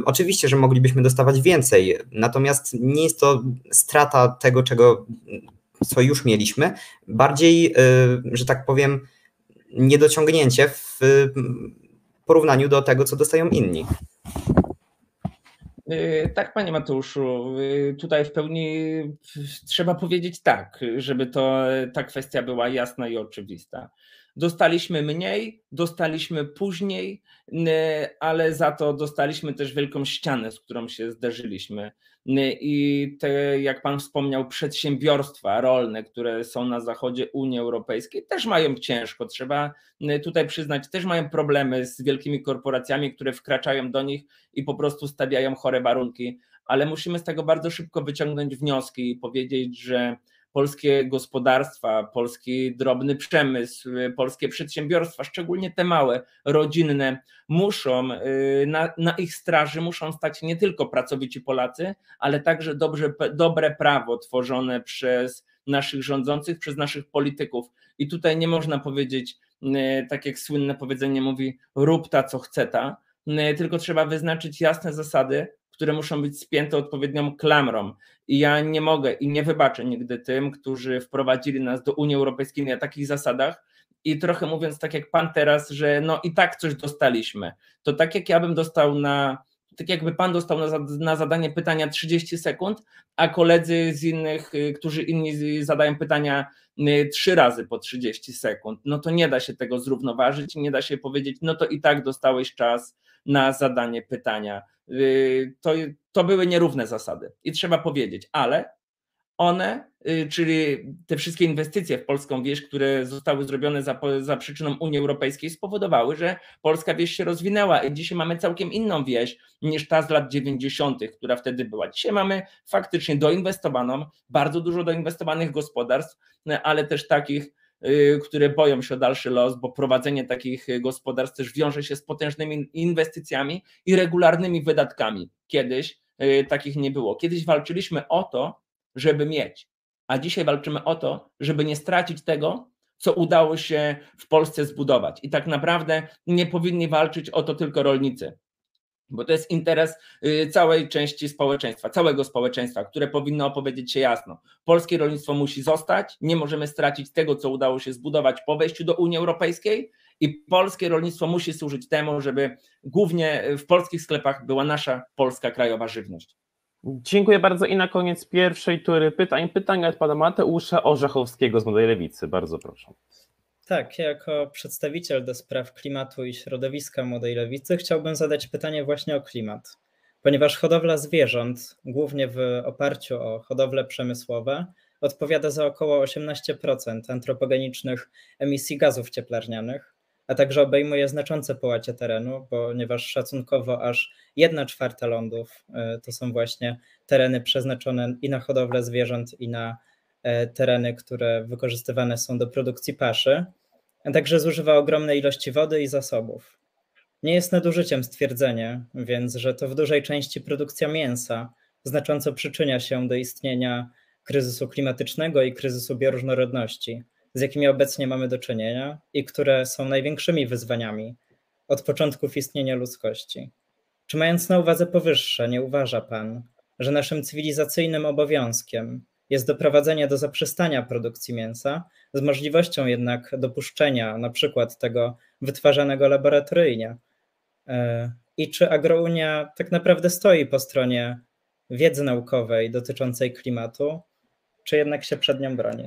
Oczywiście, że moglibyśmy dostawać więcej, natomiast nie jest to strata tego, czego co już mieliśmy, bardziej, że tak powiem, niedociągnięcie w porównaniu do tego, co dostają inni. Tak, panie Mateuszu, tutaj w pełni trzeba powiedzieć tak, żeby to ta kwestia była jasna i oczywista. Dostaliśmy mniej, dostaliśmy później, ale za to dostaliśmy też wielką ścianę, z którą się zderzyliśmy. I te, jak Pan wspomniał, przedsiębiorstwa rolne, które są na zachodzie Unii Europejskiej, też mają ciężko. Trzeba tutaj przyznać, też mają problemy z wielkimi korporacjami, które wkraczają do nich i po prostu stawiają chore warunki. Ale musimy z tego bardzo szybko wyciągnąć wnioski i powiedzieć, że polskie gospodarstwa, polski drobny przemysł, polskie przedsiębiorstwa, szczególnie te małe, rodzinne, muszą y, na, na, ich straży muszą stać nie tylko pracowici Polacy, ale także dobrze, dobre prawo tworzone przez naszych rządzących, przez naszych polityków. I tutaj nie można powiedzieć, y, tak jak słynne powiedzenie mówi, rób ta, co chce ta, y, tylko trzeba wyznaczyć jasne zasady, które muszą być spięte odpowiednią klamrą. I ja nie mogę i nie wybaczę nigdy tym, którzy wprowadzili nas do Unii Europejskiej na takich zasadach. I trochę mówiąc tak jak pan teraz, że no i tak coś dostaliśmy. To tak jak ja bym dostał na, tak jakby pan dostał na, na zadanie pytania 30 sekund, a koledzy z innych, y, którzy inni zadają pytania y, trzy razy po 30 sekund, no to nie da się tego zrównoważyć, nie da się powiedzieć, no to i tak dostałeś czas na zadanie pytania. Y, to, to były nierówne zasady i trzeba powiedzieć, ale one, y, czyli te wszystkie inwestycje w polską wieś, które zostały zrobione za, za przyczyną Unii Europejskiej, spowodowały, że polska wieś się rozwinęła i dzisiaj mamy całkiem inną wieś niż ta z lat 90., która wtedy była. Dzisiaj mamy faktycznie doinwestowaną, bardzo dużo doinwestowanych gospodarstw, ale też takich, które boją się o dalszy los, bo prowadzenie takich gospodarstw też wiąże się z potężnymi inwestycjami i regularnymi wydatkami. Kiedyś y, takich nie było. Kiedyś walczyliśmy o to, żeby mieć, a dzisiaj walczymy o to, żeby nie stracić tego, co udało się w Polsce zbudować. I tak naprawdę nie powinni walczyć o to tylko rolnicy bo to jest interes y, całej części społeczeństwa, całego społeczeństwa, które powinno opowiedzieć się jasno. Polskie rolnictwo musi zostać, nie możemy stracić tego, co udało się zbudować po wejściu do Unii Europejskiej i polskie rolnictwo musi służyć temu, żeby głównie w polskich sklepach była nasza polska krajowa żywność. Dziękuję bardzo i na koniec pierwszej tury pytań. Pytania od pana Mateusza Orzechowskiego z Młodej Lewicy. Bardzo proszę. Tak, jako przedstawiciel do spraw klimatu i środowiska Młodej Lewicy chciałbym zadać pytanie właśnie o klimat. Ponieważ hodowla zwierząt, głównie w oparciu o hodowle przemysłowe, odpowiada za około 18% antropogenicznych emisji gazów cieplarnianych, a także obejmuje znaczące połacie terenu, ponieważ szacunkowo aż 1 czwarta lądów e, to są właśnie tereny przeznaczone i na hodowlę zwierząt, i na tereny, które wykorzystywane są do produkcji paszy a także zużywa ogromne ilości wody i zasobów. Nie jest nadużyciem stwierdzenie, więc, że to w dużej części produkcja mięsa znacząco przyczynia się do istnienia kryzysu klimatycznego i kryzysu bioróżnorodności, z jakimi obecnie mamy do czynienia i które są największymi wyzwaniami od początków istnienia ludzkości. Czy mając na uwadze powyższe, nie uważa Pan, że naszym cywilizacyjnym obowiązkiem jest doprowadzenie do zaprzestania produkcji mięsa, z możliwością jednak dopuszczenia na przykład tego wytwarzanego laboratoryjnie. E, I czy Agrounia tak naprawdę stoi po stronie wiedzy naukowej dotyczącej klimatu, czy jednak się przed nią broni?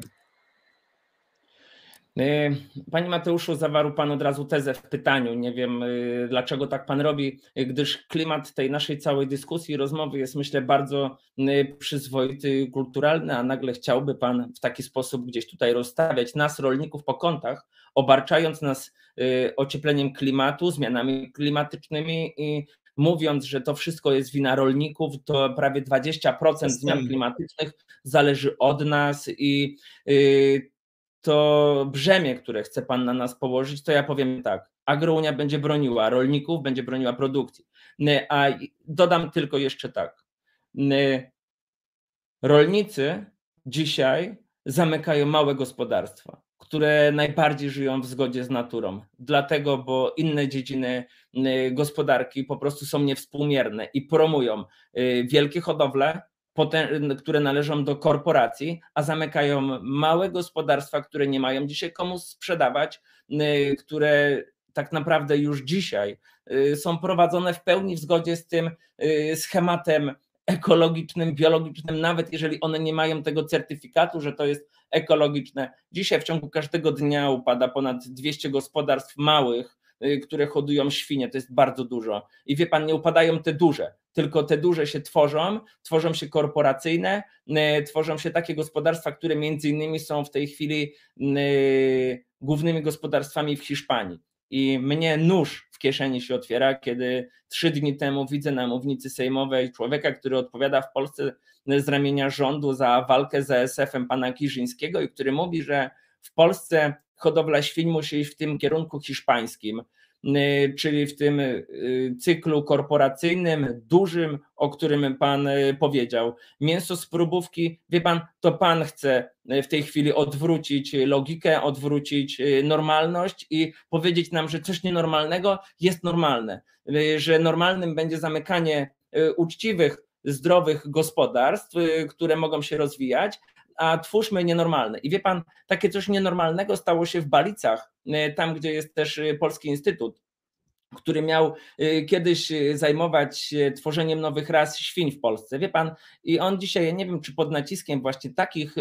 E, panie Mateuszu, zawarł Pan od razu tezę w pytaniu. Nie wiem, e, dlaczego tak Pan robi, gdyż klimat tej naszej całej dyskusji, rozmowy jest, myślę, bardzo e, przyzwoity, kulturalny, a nagle chciałby Pan w taki sposób gdzieś tutaj rozstawiać nas, rolników, po kątach, obarczając nas ociepleniem klimatu, zmianami klimatycznymi i mówiąc, że to wszystko jest wina rolników, to prawie 20% zmian klimatycznych zależy od nas i to brzemię, które chce Pan na nas położyć, to ja powiem tak. Agrounia będzie broniła rolników, będzie broniła produkcji. A dodam tylko jeszcze tak. Rolnicy dzisiaj zamykają małe gospodarstwa, które najbardziej żyją w zgodzie z naturą. Dlatego, bo inne dziedziny gospodarki po prostu są niewspółmierne i promują y, wielkie hodowle, które należą do korporacji, a zamykają małe gospodarstwa, które nie mają dzisiaj komu sprzedawać, y, które tak naprawdę już dzisiaj y, są prowadzone w pełni w zgodzie z tym y, schematem ekologicznym, biologicznym, nawet jeżeli one nie mają tego certyfikatu, że to jest ekologiczne. Dzisiaj w ciągu każdego dnia upada ponad 200 gospodarstw małych, które hodują świnie, to jest bardzo dużo. I wie pan, nie upadają te duże, tylko te duże się tworzą, tworzą się korporacyjne, y, tworzą się takie gospodarstwa, które między innymi są w tej chwili y, głównymi gospodarstwami w Hiszpanii. I mnie nóż w kieszeni się otwiera, kiedy trzy dni temu widzę na mównicy sejmowej człowieka, który odpowiada w Polsce z ramienia rządu za walkę z ASF-em pana Kirzyńskiego i który mówi, że w Polsce hodowla świń musi iść w tym kierunku hiszpańskim, czyli w tym y, cyklu korporacyjnym, dużym, o którym Pan y, powiedział. Mięso z próbówki, wie Pan, to Pan chce w tej chwili odwrócić logikę, odwrócić normalność i powiedzieć nam, że coś nienormalnego jest normalne, że normalnym będzie zamykanie uczciwych, zdrowych gospodarstw, które mogą się rozwijać, a twórzmy nienormalne. I wie pan, takie coś nienormalnego stało się w Balicach, e, tam gdzie jest też e, Polski Instytut który miał e, kiedyś zajmować się tworzeniem nowych ras świń w Polsce. Wie pan, i on dzisiaj, nie wiem, czy pod naciskiem właśnie takich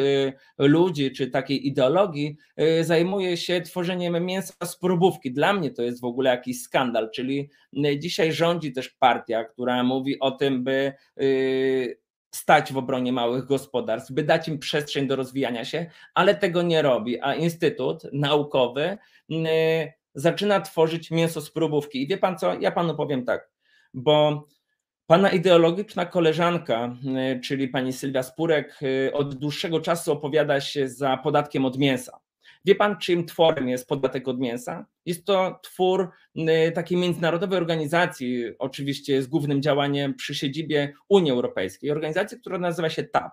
ludzi, czy takiej ideologii, zajmuje się tworzeniem mięsa z próbówki. Dla mnie to jest w ogóle jakiś skandal, czyli dzisiaj rządzi też partia, która mówi o tym, by stać w obronie małych gospodarstw, by dać im przestrzeń do rozwijania się, ale tego nie robi, a Instytut Naukowy zaczyna tworzyć mięso z próbówki. I wie pan co, ja panu powiem tak, bo Pana ideologiczna koleżanka, czyli pani Sylwia Spurek, od dłuższego czasu opowiada się za podatkiem od mięsa. Wie pan, czyim tworem jest podatek od mięsa? Jest to twór y, takiej międzynarodowej organizacji, oczywiście z głównym działaniem przy siedzibie Unii Europejskiej, organizacji, która nazywa się TAP.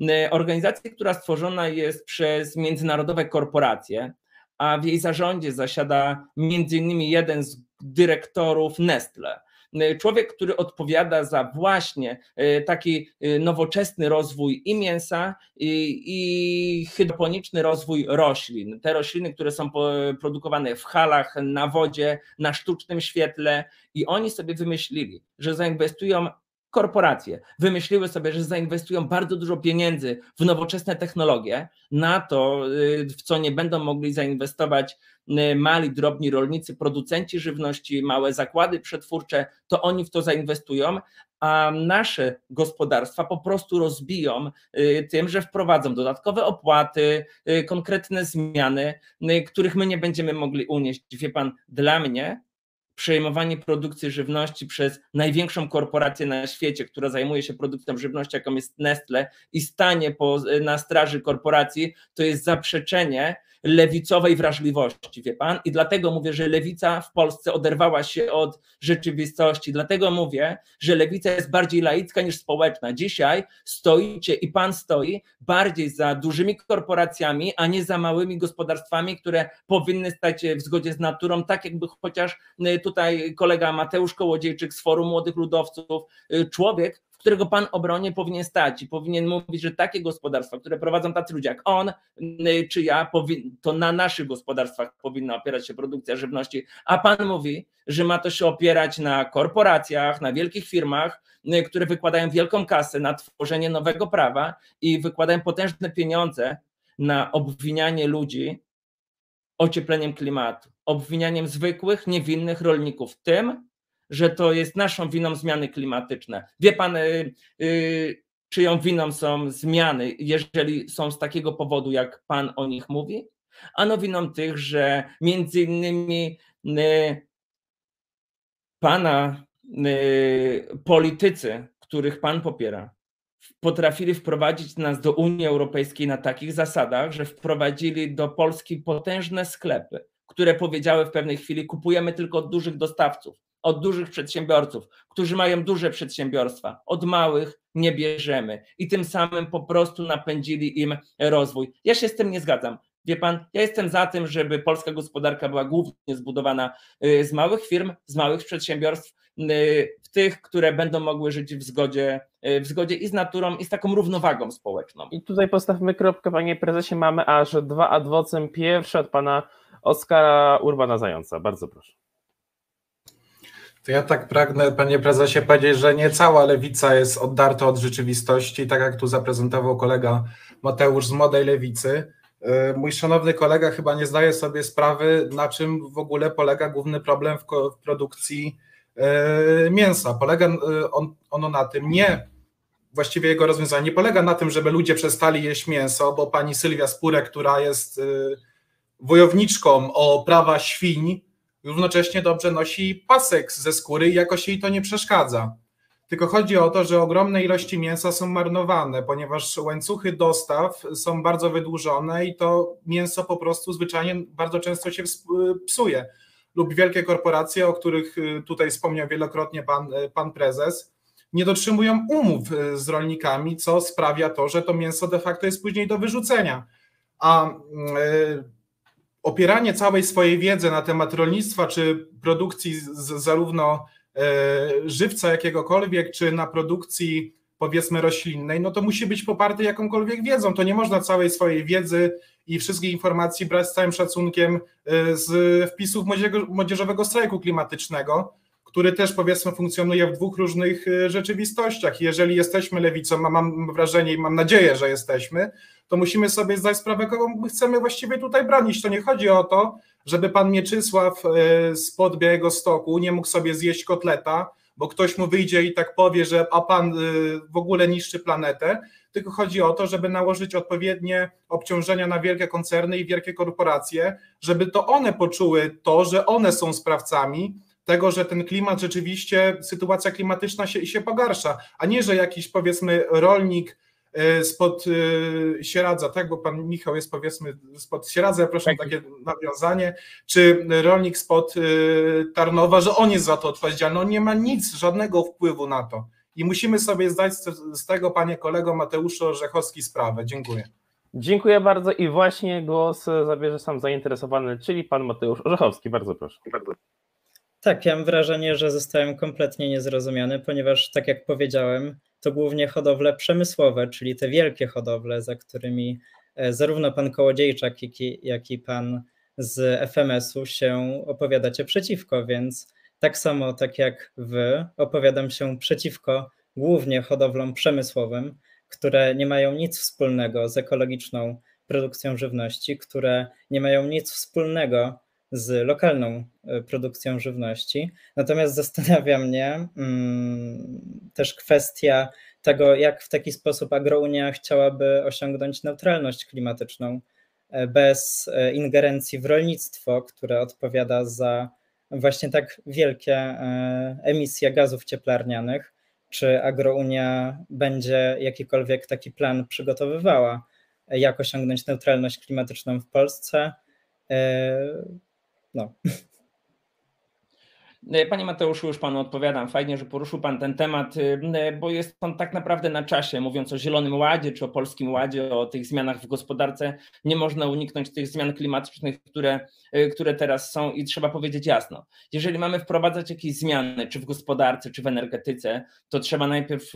Y, organizacji, która stworzona jest przez międzynarodowe korporacje, a w jej zarządzie zasiada między innymi jeden z dyrektorów Nestle. Y, człowiek, który odpowiada za właśnie y, taki y, nowoczesny rozwój i mięsa, i, i hydroponiczny rozwój roślin. Te rośliny, które są produkowane w halach, na wodzie, na sztucznym świetle, i oni sobie wymyślili, że zainwestują korporacje wymyśliły sobie, że zainwestują bardzo dużo pieniędzy w nowoczesne technologie, na to, w co nie będą mogli zainwestować Y, mali, drobni rolnicy, producenci żywności, małe zakłady przetwórcze, to oni w to zainwestują, a nasze gospodarstwa po prostu rozbiją y, tym, że wprowadzą dodatkowe opłaty, y, konkretne zmiany, których my nie będziemy mogli unieść. Wie pan, dla mnie przejmowanie produkcji żywności przez największą korporację na świecie, która zajmuje się produkcją żywności, jaką jest Nestle, i stanie po, na straży korporacji, to jest zaprzeczenie lewicowej wrażliwości, wie pan? I dlatego mówię, że lewica w Polsce oderwała się od rzeczywistości. Dlatego mówię, że lewica jest bardziej laicka niż społeczna. Dzisiaj stoicie i pan stoi bardziej za dużymi korporacjami, a nie za małymi gospodarstwami, które powinny stać w zgodzie z naturą, tak jakby chociaż y, tutaj kolega Mateusz Kołodziejczyk z Forum Młodych Ludowców, y, człowiek, którego pan obronie powinien stać i powinien mówić, że takie gospodarstwa, które prowadzą tacy ludzie jak on y, czy ja, to na naszych gospodarstwach powinna opierać się produkcja żywności, a pan mówi, że ma to się opierać na korporacjach, na wielkich firmach, y, które wykładają wielką kasę na tworzenie nowego prawa i wykładają potężne pieniądze na obwinianie ludzi ociepleniem klimatu, obwinianiem zwykłych, niewinnych rolników tym, że to jest naszą winą zmiany klimatyczne. Wie pan, y, y, czyją winą są zmiany, jeżeli są z takiego powodu, jak pan o nich mówi? Ano winą tych, że między innymi y, pana politycy, których pan popiera, potrafili wprowadzić nas do Unii Europejskiej na takich zasadach, że wprowadzili do Polski potężne sklepy, które powiedziały w pewnej chwili: kupujemy tylko od dużych dostawców, od dużych przedsiębiorców, którzy mają duże przedsiębiorstwa, od małych nie bierzemy i tym samym po prostu napędzili im rozwój. Ja się z tym nie zgadzam. Wie pan, ja jestem za tym, żeby polska gospodarka była głównie zbudowana y, z małych firm, z małych przedsiębiorstw, y, w tych, które będą mogły żyć w zgodzie, y, w zgodzie i z naturą, i z taką równowagą społeczną. I tutaj postawmy kropkę, panie prezesie. Mamy aż dwa adwocem. Pierwszy od pana Oskara Urbana Zająca. Bardzo proszę. To ja tak pragnę, panie prezesie, powiedzieć, że nie cała lewica jest oddarta od rzeczywistości, tak jak tu zaprezentował kolega Mateusz z Młodej Lewicy. E, mój szanowny kolega chyba nie zdaje sobie sprawy, na czym w ogóle polega główny problem w, produkcji e, mięsa. Polega e, on, ono na tym nie, właściwie jego rozwiązanie nie polega na tym, żeby ludzie przestali jeść mięso, bo pani Sylwia Spurek, która jest wojowniczką o prawa świń, równocześnie dobrze nosi pasek ze skóry i jakoś jej to nie przeszkadza. Tylko chodzi o to, że ogromne ilości mięsa są marnowane, ponieważ łańcuchy dostaw są bardzo wydłużone i to mięso po prostu zwyczajnie bardzo często się psuje. Lub wielkie korporacje, o których y, tutaj wspomniał wielokrotnie pan, y, pan prezes, nie dotrzymują umów y, z rolnikami, co sprawia to, że to mięso de facto jest później do wyrzucenia. A opieranie całej swojej wiedzy na temat rolnictwa czy produkcji z, zarówno E, żywca jakiegokolwiek, czy na produkcji powiedzmy roślinnej, no to musi być poparty jakąkolwiek wiedzą. To nie można całej swojej wiedzy i wszystkich informacji brać z całym szacunkiem e, z wpisów młodzieżowego strajku klimatycznego, który też powiedzmy funkcjonuje w dwóch różnych e, rzeczywistościach. Jeżeli jesteśmy lewicą, a mam wrażenie i mam nadzieję, że jesteśmy, to musimy sobie zdać sprawę, kogo chcemy właściwie tutaj bronić. To nie chodzi o to, żeby pan Mieczysław e, spod Białego Stoku nie mógł sobie zjeść kotleta, bo ktoś mu wyjdzie i tak powie, że a pan e, w ogóle niszczy planetę, tylko chodzi o to, żeby nałożyć odpowiednie obciążenia na wielkie koncerny i wielkie korporacje, żeby to one poczuły to, że one są sprawcami tego, że ten klimat rzeczywiście, sytuacja klimatyczna się, się pogarsza, a nie, że jakiś powiedzmy rolnik E, spod e, Sieradza, tak, bo pan Michał jest powiedzmy spod Sieradza, proszę tak. takie nawiązanie, czy rolnik spod e, Tarnowa, że on jest za to odpowiedzialny, on nie ma nic, żadnego wpływu na to. I musimy sobie zdać z tego, panie kolego Mateuszu Orzechowski, sprawę. Dziękuję. Dziękuję bardzo i właśnie głos zabierze sam zainteresowany, czyli pan Mateusz Orzechowski. Bardzo proszę. Tak, ja mam wrażenie, że zostałem kompletnie niezrozumiany, ponieważ tak jak powiedziałem, to głównie hodowle przemysłowe, czyli te wielkie hodowle, za którymi e, zarówno pan Kołodziejczak, jak i, jak i pan z FMS-u się opowiadacie przeciwko, więc tak samo tak jak wy opowiadam się przeciwko głównie hodowlom przemysłowym, które nie mają nic wspólnego z ekologiczną produkcją żywności, które nie mają nic wspólnego z lokalną e, produkcją żywności. Natomiast zastanawia mnie mm, też kwestia tego, jak w taki sposób agrounia chciałaby osiągnąć neutralność klimatyczną e, bez e, ingerencji w rolnictwo, które odpowiada za właśnie tak wielkie emisje gazów cieplarnianych. Czy agrounia będzie jakikolwiek taki plan przygotowywała, jak osiągnąć neutralność klimatyczną w Polsce? 那。E, panie Mateuszu, już Panu odpowiadam. Fajnie, że poruszył Pan ten temat, e, bo jest on tak naprawdę na czasie. Mówiąc o Zielonym Ładzie czy o Polskim Ładzie, o tych zmianach w gospodarce, nie można uniknąć tych zmian klimatycznych, które, e, które teraz są i trzeba powiedzieć jasno. Jeżeli mamy wprowadzać jakieś zmiany, czy w gospodarce, czy w energetyce, to trzeba najpierw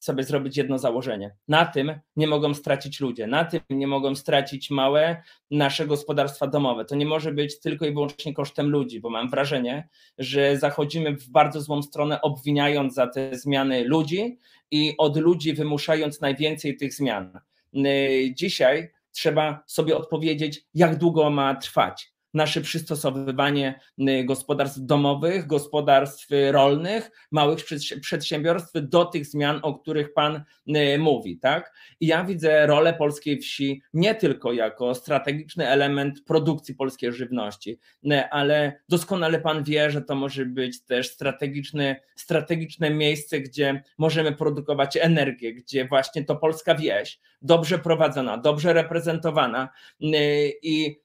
sobie zrobić jedno założenie. Na tym nie mogą stracić ludzie, na tym nie mogą stracić małe nasze gospodarstwa domowe. To nie może być tylko i wyłącznie kosztem ludzi, bo mam wrażenie, że że zachodzimy w bardzo złą stronę, obwiniając za te zmiany ludzi i od ludzi wymuszając najwięcej tych zmian. Dzisiaj trzeba sobie odpowiedzieć, jak długo ma trwać. Nasze przystosowywanie gospodarstw domowych, gospodarstw rolnych, małych przedsiębiorstw do tych zmian, o których Pan mówi. Tak? I ja widzę rolę polskiej wsi nie tylko jako strategiczny element produkcji polskiej żywności, ale doskonale Pan wie, że to może być też strategiczne, strategiczne miejsce, gdzie możemy produkować energię, gdzie właśnie to polska wieś, dobrze prowadzona, dobrze reprezentowana i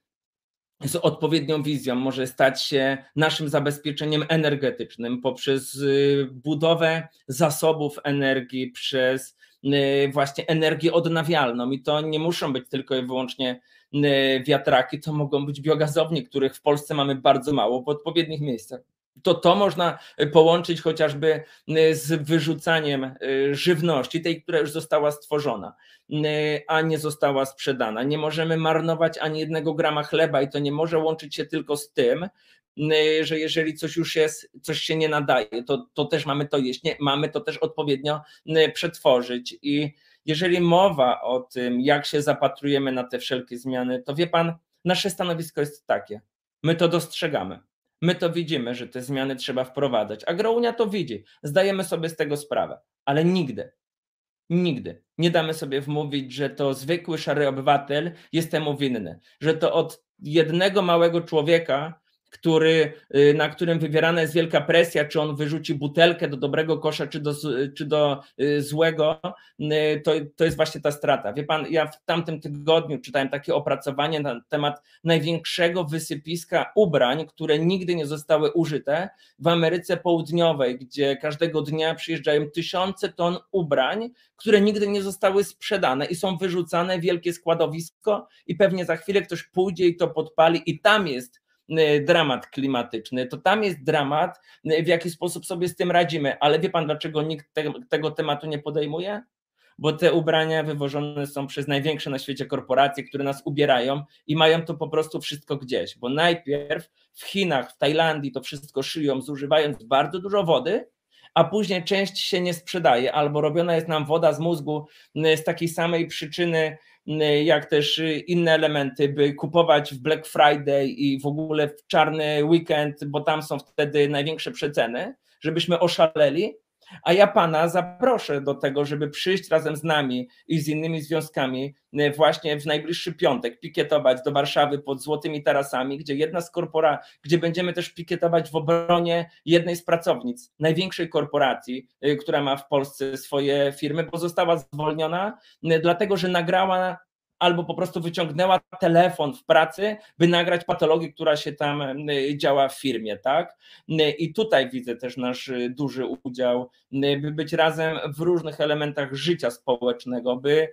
z odpowiednią wizją może stać się naszym zabezpieczeniem energetycznym poprzez y, budowę zasobów energii, przez y, właśnie energię odnawialną. I to nie muszą być tylko i wyłącznie y, wiatraki, to mogą być biogazownie, których w Polsce mamy bardzo mało w odpowiednich miejscach to to można połączyć chociażby z wyrzucaniem żywności, tej, która już została stworzona, a nie została sprzedana. Nie możemy marnować ani jednego grama chleba i to nie może łączyć się tylko z tym, że jeżeli coś już jest, coś się nie nadaje, to, to też mamy to jeść, nie, mamy to też odpowiednio przetworzyć i jeżeli mowa o tym, jak się zapatrujemy na te wszelkie zmiany, to wie pan, nasze stanowisko jest takie. My to dostrzegamy. My to widzimy, że te zmiany trzeba wprowadzać. Agrounia to widzi, zdajemy sobie z tego sprawę, ale nigdy, nigdy nie damy sobie wmówić, że to zwykły szary obywatel jest temu winny, że to od jednego małego człowieka który, y, na którym wywierana jest wielka presja, czy on wyrzuci butelkę do dobrego kosza, czy do, czy do y, złego, y, to, to jest właśnie ta strata. Wie pan, ja w tamtym tygodniu czytałem takie opracowanie na temat największego wysypiska ubrań, które nigdy nie zostały użyte w Ameryce Południowej, gdzie każdego dnia przyjeżdżają tysiące ton ubrań, które nigdy nie zostały sprzedane i są wyrzucane wielkie składowisko i pewnie za chwilę ktoś pójdzie i to podpali i tam jest dramat klimatyczny, to tam jest dramat, y, w jaki sposób sobie z tym radzimy. Ale wie pan, dlaczego nikt te, tego tematu nie podejmuje? Bo te ubrania wywożone są przez największe na świecie korporacje, które nas ubierają i mają to po prostu wszystko gdzieś. Bo najpierw w Chinach, w Tajlandii to wszystko szyją, zużywając bardzo dużo wody, a później część się nie sprzedaje, albo robiona jest nam woda z mózgu y, z takiej samej przyczyny jak też inne elementy, by kupować w Black Friday i w ogóle w czarny weekend, bo tam są wtedy największe przeceny, żebyśmy oszaleli. A ja pana zaproszę do tego, żeby przyjść razem z nami i z innymi związkami właśnie w najbliższy piątek pikietować do Warszawy pod Złotymi Tarasami, gdzie jedna z korpora, gdzie będziemy też pikietować w obronie jednej z pracownic największej korporacji, y, która ma w Polsce swoje firmy, bo została zwolniona, y, dlatego że nagrała albo po prostu wyciągnęła telefon w pracy, by nagrać patologię, która się tam y, działa w firmie, tak? I tutaj widzę też nasz duży udział, by być razem w różnych elementach życia społecznego, by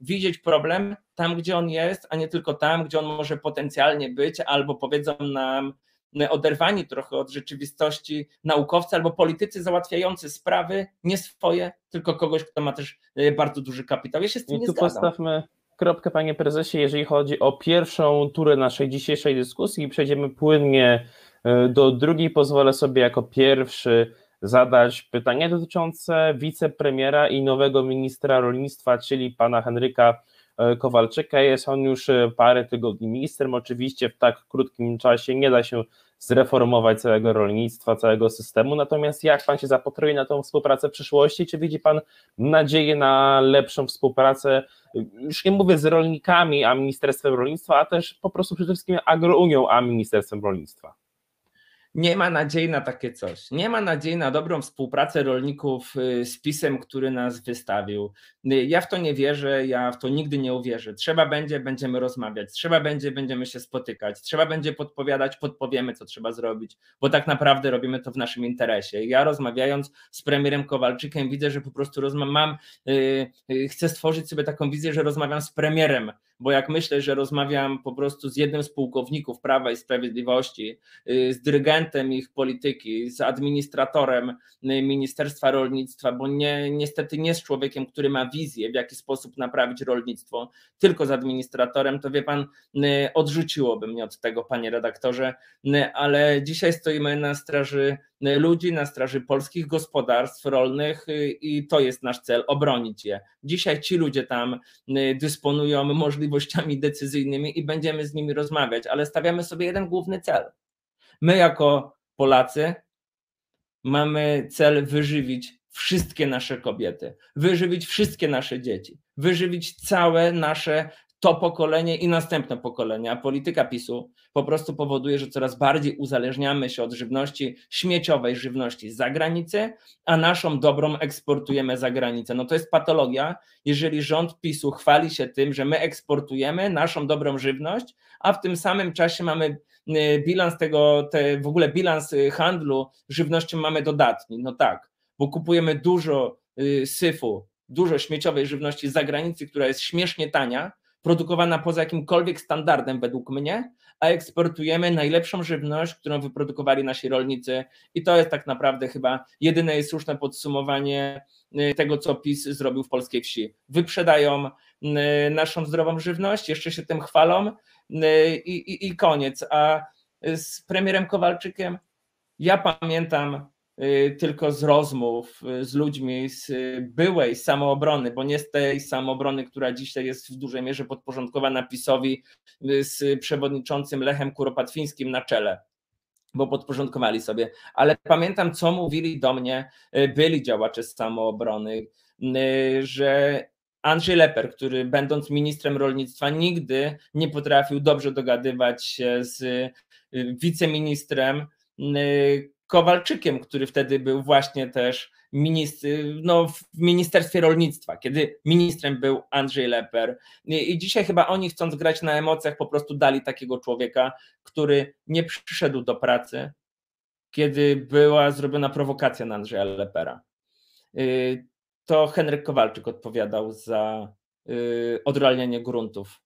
widzieć problem tam, gdzie on jest, a nie tylko tam, gdzie on może potencjalnie być, albo powiedzą nam oderwani trochę od rzeczywistości naukowcy albo politycy załatwiający sprawy nie swoje, tylko kogoś, kto ma też y, bardzo duży kapitał. Ja się z tym I nie tu zgadzam. postawmy kropkę, panie prezesie, jeżeli chodzi o pierwszą turę naszej dzisiejszej dyskusji i przejdziemy płynnie y, do drugiej. Pozwolę sobie jako pierwszy zadać pytanie dotyczące wicepremiera i nowego ministra rolnictwa, czyli pana Henryka e, Kowalczyka. Jest on już e, parę tygodni ministrem. Oczywiście w tak krótkim czasie nie da się zreformować całego rolnictwa, całego systemu. Natomiast jak pan się zapatruje na tą współpracę w przyszłości? Czy widzi pan nadzieję na lepszą współpracę, już nie mówię z rolnikami, a Ministerstwem Rolnictwa, a też po prostu przede wszystkim Agrounią, a Ministerstwem Rolnictwa? Nie ma nadziei na takie coś. Nie ma nadziei na dobrą współpracę rolników y, z pisem, który nas wystawił. Y, ja w to nie wierzę, ja w to nigdy nie uwierzę. Trzeba będzie, będziemy rozmawiać, trzeba będzie, będziemy się spotykać, trzeba będzie podpowiadać, podpowiemy, co trzeba zrobić, bo tak naprawdę robimy to w naszym interesie. Ja rozmawiając z premierem Kowalczykiem, widzę, że po prostu rozmawiam, yy, chcę stworzyć sobie taką wizję, że rozmawiam z premierem, bo jak myślę, że rozmawiam po prostu z jednym z pułkowników Prawa i Sprawiedliwości, yy, z dyrygentem, ich polityki, z administratorem y, Ministerstwa Rolnictwa, bo nie, niestety nie z człowiekiem, który ma wizję, w jaki sposób naprawić rolnictwo, tylko z administratorem, to wie pan, y, odrzuciłoby mnie od tego, panie redaktorze, y, ale dzisiaj stoimy na straży ludzi, na straży polskich gospodarstw rolnych i to jest nasz cel, obronić je. Dzisiaj ci ludzie tam dysponują możliwościami, możliwościami decyzyjnymi i będziemy z nimi rozmawiać, ale stawiamy sobie jeden główny cel. My, jako Polacy, mamy cel wyżywić wszystkie nasze kobiety, wyżywić wszystkie nasze dzieci, wyżywić całe nasze to pokolenie i następne pokolenia. Polityka PiSu po prostu powoduje, że coraz bardziej uzależniamy się od żywności śmieciowej, żywności z zagranicy, a naszą dobrą eksportujemy za granicę. No to jest patologia, jeżeli rząd PiSu chwali się tym, że my eksportujemy naszą dobrą żywność, a w tym samym czasie mamy y, bilans tego, te, w ogóle bilans y, handlu żywnością mamy dodatni. No tak, bo kupujemy dużo y, syfu, dużo śmieciowej żywności z zagranicy, która jest śmiesznie tania, produkowana poza jakimkolwiek standardem według mnie, a eksportujemy najlepszą żywność, którą wyprodukowali nasi rolnicy. I to jest tak naprawdę chyba jedyne i słuszne podsumowanie y, tego, co PiS zrobił w polskiej wsi. Wyprzedają y, naszą zdrową żywność, jeszcze się tym chwalą y, i, i, i koniec. A z premierem Kowalczykiem ja pamiętam tylko z rozmów y, z ludźmi z y, byłej samoobrony, bo nie z tej samoobrony, która dzisiaj jest w dużej mierze podporządkowana PiSowi z przewodniczącym Lechem Kuropatwińskim na czele bo podporządkowali sobie, ale pamiętam, co mówili do mnie byli działacze z samoobrony, że Andrzej Leper, który będąc ministrem rolnictwa nigdy nie potrafił dobrze dogadywać się z wiceministrem, Kowalczykiem, który wtedy był właśnie też ministr, no, w Ministerstwie Rolnictwa, kiedy ministrem był Andrzej Leper. I, dzisiaj chyba oni, chcąc grać na emocjach, po prostu dali takiego człowieka, który nie przyszedł do pracy, kiedy była zrobiona prowokacja na Andrzeja Lepera. Y, to Henryk Kowalczyk odpowiadał za y, odralnianie gruntów.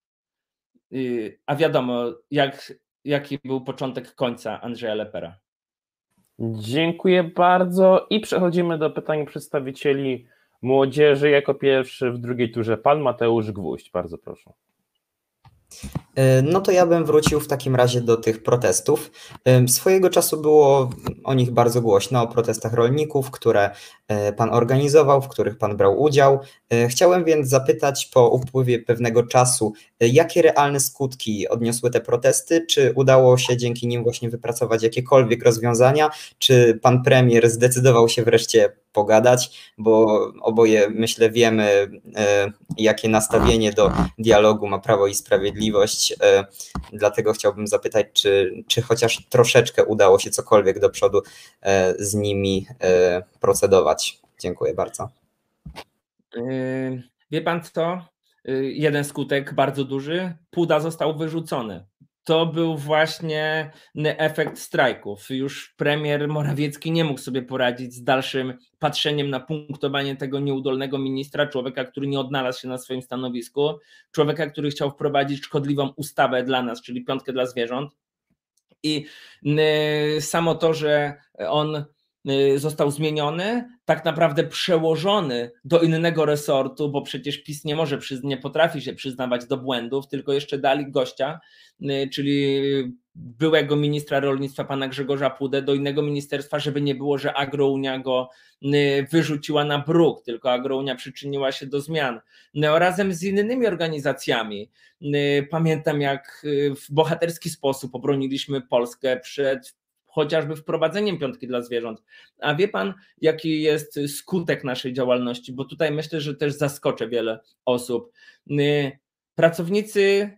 Y, a wiadomo, jak, jaki był początek końca Andrzeja Lepera. Dziękuję bardzo i przechodzimy do pytań przedstawicieli młodzieży. Jako pierwszy w drugiej turze pan Mateusz Gwóźdź. Bardzo proszę. E, no to ja bym wrócił w takim razie do tych protestów. E, swojego czasu było o nich bardzo głośno, o protestach rolników, które Pan organizował, w których Pan brał udział. Chciałem więc zapytać po upływie pewnego czasu, jakie realne skutki odniosły te protesty? Czy udało się dzięki nim właśnie wypracować jakiekolwiek rozwiązania? Czy Pan premier zdecydował się wreszcie pogadać, bo oboje myślę wiemy, jakie nastawienie do dialogu ma Prawo i Sprawiedliwość E, dlatego chciałbym zapytać, czy, czy chociaż troszeczkę udało się cokolwiek do przodu e, z nimi e, procedować. Dziękuję bardzo. Wie pan co? Jeden skutek bardzo duży. Puda został wyrzucony to był właśnie efekt strajków. Już premier Morawiecki nie mógł sobie poradzić z dalszym patrzeniem na punktowanie tego nieudolnego ministra, człowieka, który nie odnalazł się na swoim stanowisku, człowieka, który chciał wprowadzić szkodliwą ustawę dla nas, czyli piątkę dla zwierząt. I samo to, że on został zmieniony, tak naprawdę przełożony do innego resortu, bo przecież PiS nie może, nie potrafi się przyznawać do błędów, tylko jeszcze dali gościa, y, czyli byłego ministra rolnictwa pana Grzegorza Pudę do innego ministerstwa, żeby nie było, że Agrounia go y, wyrzuciła na bruk, tylko Agrounia przyczyniła się do zmian. No, razem z innymi organizacjami. Pamiętam, jak w bohaterski sposób obroniliśmy Polskę przed chociażby wprowadzeniem piątki dla zwierząt. A wie pan, jaki jest skutek naszej działalności? Bo tutaj myślę, że też zaskoczę wiele osób. Y, pracownicy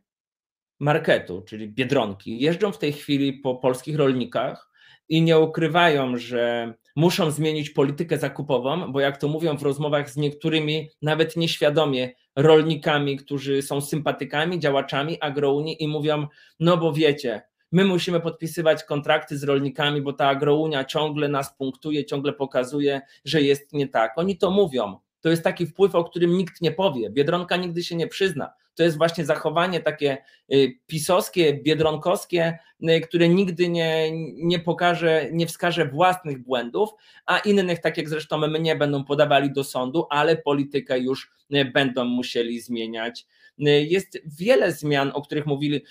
marketu, czyli biedronki, jeżdżą w tej chwili po polskich rolnikach i nie ukrywają, że muszą zmienić politykę zakupową, bo jak to mówią w rozmowach z niektórymi, nawet nieświadomie, rolnikami, którzy są sympatykami, działaczami agrounii i mówią: No bo wiecie, My musimy podpisywać kontrakty z rolnikami, bo ta agrounia ciągle nas punktuje, ciągle pokazuje, że jest nie tak. Oni to mówią. To jest taki wpływ, o którym nikt nie powie. Biedronka nigdy się nie przyzna. To jest właśnie zachowanie takie y, pisowskie, biedronkowskie, y, które nigdy nie, nie pokaże, nie wskaże własnych błędów, a innych, tak jak zresztą mnie, będą podawali do sądu, ale politykę już y, będą musieli zmieniać. Jest wiele zmian, o których mówili,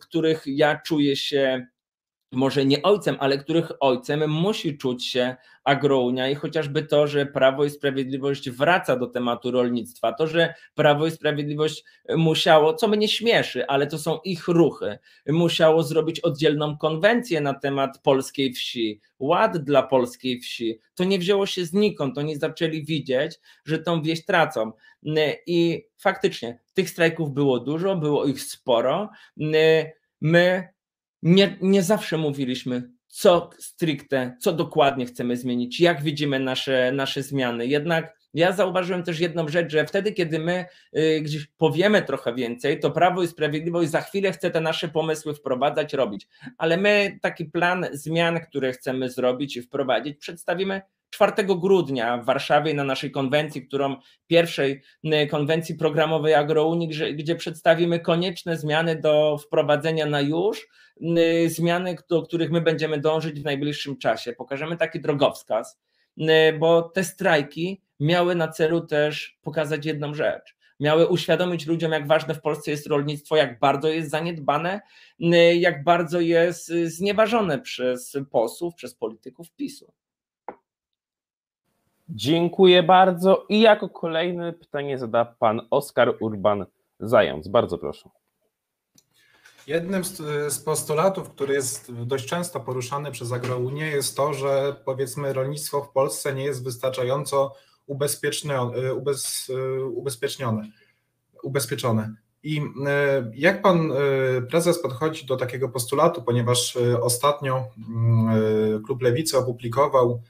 których ja czuję się może nie ojcem, ale których ojcem musi czuć się agrounia i chociażby to, że Prawo i Sprawiedliwość wraca do tematu rolnictwa, to, że Prawo i Sprawiedliwość musiało, co mnie śmieszy, ale to są ich ruchy, musiało zrobić oddzielną konwencję na temat polskiej wsi, ład dla polskiej wsi, to nie wzięło się znikąd, oni zaczęli widzieć, że tą wieś tracą. I faktycznie tych strajków było dużo, było ich sporo, my nie, nie zawsze mówiliśmy, co stricte, co dokładnie chcemy zmienić, jak widzimy nasze, nasze zmiany. Jednak ja zauważyłem też jedną rzecz, że wtedy, kiedy my y, gdzieś powiemy trochę więcej, to Prawo i Sprawiedliwość za chwilę chce te nasze pomysły wprowadzać, robić. Ale my taki plan zmian, które chcemy zrobić i wprowadzić, przedstawimy 4 grudnia w Warszawie na naszej konwencji, którą pierwszej y, konwencji programowej Agrounii, gdzie, przedstawimy konieczne zmiany do wprowadzenia na już, y, zmiany, do których my będziemy dążyć w najbliższym czasie. Pokażemy taki drogowskaz, y, bo te strajki miały na celu też pokazać jedną rzecz. Miały uświadomić ludziom, jak ważne w Polsce jest rolnictwo, jak bardzo jest zaniedbane, jak bardzo jest znieważone przez posłów, przez polityków PiSu. Dziękuję bardzo. I jako kolejne pytanie zada pan Oskar Urban Zając. Bardzo proszę. Jednym z, postulatów, który jest dość często poruszany przez Agrounię, jest to, że powiedzmy rolnictwo w Polsce nie jest wystarczająco ubezpiecznione. Ubez, ubezpiecznione, ubezpieczone. I e, jak pan e, prezes podchodzi do takiego postulatu, ponieważ e, ostatnio mm, klub Lewicy opublikował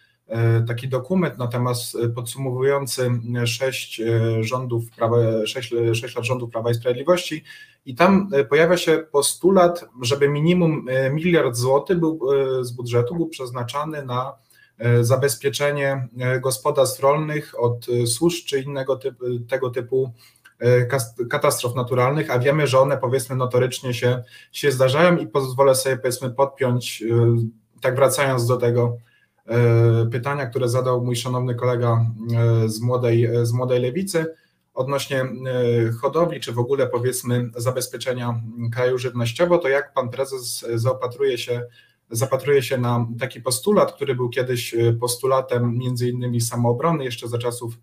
taki dokument na temat e, podsumowujący sześć e, rządów Prawa, sześć, sześć lat rządów Prawa i Sprawiedliwości. I tam pojawia się postulat, żeby minimum miliard złotych był, z budżetu był przeznaczany na zabezpieczenie gospodarstw rolnych od susz czy innego typu, tego typu katastrof naturalnych, a wiemy, że one powiedzmy notorycznie się, się zdarzają i pozwolę sobie powiedzmy podpiąć, tak wracając do tego E, pytania, które zadał mój szanowny kolega e, z młodej, z młodej lewicy odnośnie e, hodowli, czy w ogóle powiedzmy zabezpieczenia kraju żywnościowo, to jak pan prezes zaopatruje się, zapatruje się na taki postulat, który był kiedyś postulatem między innymi samoobrony jeszcze za czasów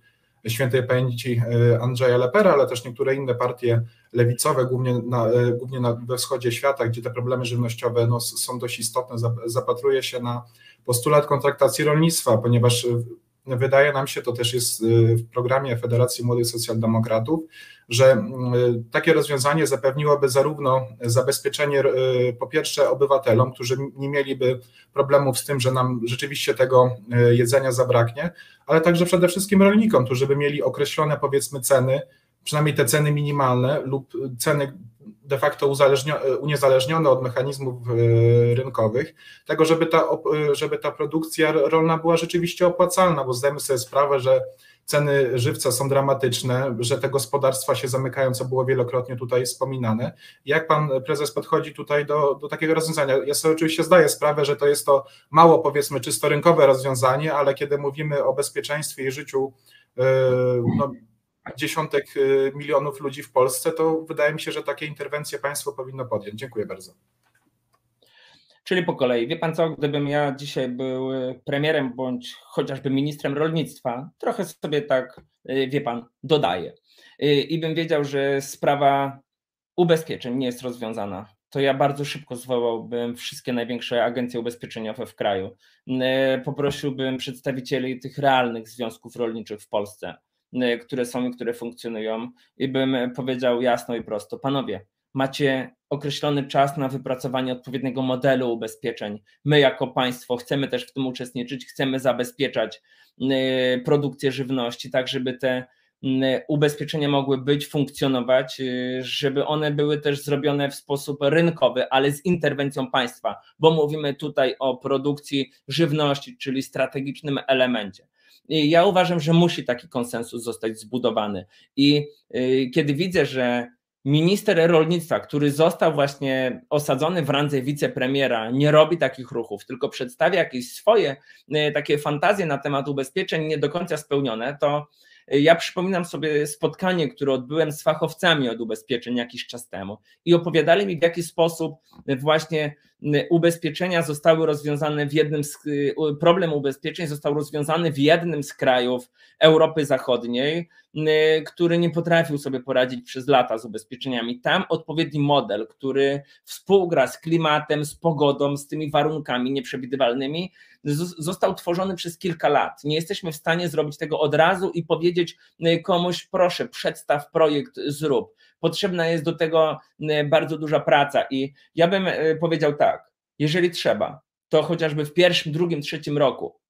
świętej pamięci Andrzeja Lepera, ale też niektóre inne partie lewicowe, głównie, na, głównie na, we wschodzie świata, gdzie te problemy żywnościowe no, są dość istotne, zapatruje się na postulat kontraktacji rolnictwa, ponieważ e, wydaje nam się, to też jest e, w programie Federacji Młodych Socjaldemokratów, że e, takie rozwiązanie zapewniłoby zarówno zabezpieczenie po pierwsze obywatelom, którzy nie mieliby problemów z tym, że nam rzeczywiście tego jedzenia zabraknie, ale także przede wszystkim rolnikom, którzy by mieli określone powiedzmy ceny, przynajmniej te ceny minimalne lub ceny de facto uniezależnione od mechanizmów e, rynkowych, tego, żeby ta, e, żeby ta produkcja rolna była rzeczywiście opłacalna, bo zdajemy sobie sprawę, że ceny żywca są dramatyczne, że te gospodarstwa się zamykają, co było wielokrotnie tutaj wspominane. Jak pan prezes podchodzi tutaj do, do takiego rozwiązania? Ja sobie oczywiście zdaję sprawę, że to jest to mało powiedzmy czysto rynkowe rozwiązanie, ale kiedy mówimy o bezpieczeństwie i życiu e, no, dziesiątek y, milionów ludzi w Polsce, to wydaje mi się, że takie interwencje państwo powinno podjąć. Dziękuję bardzo. Czyli po kolei. Wie pan co, gdybym ja dzisiaj był premierem bądź chociażby ministrem rolnictwa, trochę sobie tak, y, wie pan, dodaję. Y, I bym wiedział, że sprawa ubezpieczeń nie jest rozwiązana, to ja bardzo szybko zwołałbym wszystkie największe agencje ubezpieczeniowe w kraju. Poprosiłbym przedstawicieli tych realnych związków rolniczych w Polsce Y, które są i które funkcjonują i bym powiedział jasno i prosto, panowie, macie określony czas na wypracowanie odpowiedniego modelu ubezpieczeń. My jako państwo chcemy też w tym uczestniczyć, chcemy zabezpieczać y, produkcję żywności, tak żeby te y, ubezpieczenia mogły być, funkcjonować, żeby one były też zrobione w sposób rynkowy, ale z interwencją państwa, bo mówimy tutaj o produkcji żywności, czyli strategicznym elemencie. Ja uważam, że musi taki konsensus zostać zbudowany. I y, kiedy widzę, że minister rolnictwa, który został właśnie osadzony w randze wicepremiera, nie robi takich ruchów, tylko przedstawia jakieś swoje y, takie fantazje na temat ubezpieczeń nie do końca spełnione, to Ja przypominam sobie spotkanie, które odbyłem z fachowcami od ubezpieczeń jakiś czas temu i opowiadali mi, w jaki sposób właśnie ubezpieczenia zostały rozwiązane w jednym z, problem ubezpieczeń został rozwiązany w jednym z krajów Europy Zachodniej, który nie potrafił sobie poradzić przez lata z ubezpieczeniami. Tam odpowiedni model, który współgra z klimatem, z pogodą, z tymi warunkami nieprzewidywalnymi, został tworzony przez kilka lat. Nie jesteśmy w stanie zrobić tego od razu i powiedzieć komuś, proszę, przedstaw projekt, zrób. Potrzebna jest do tego bardzo duża praca i ja bym powiedział tak, jeżeli trzeba, to chociażby w pierwszym, drugim, trzecim roku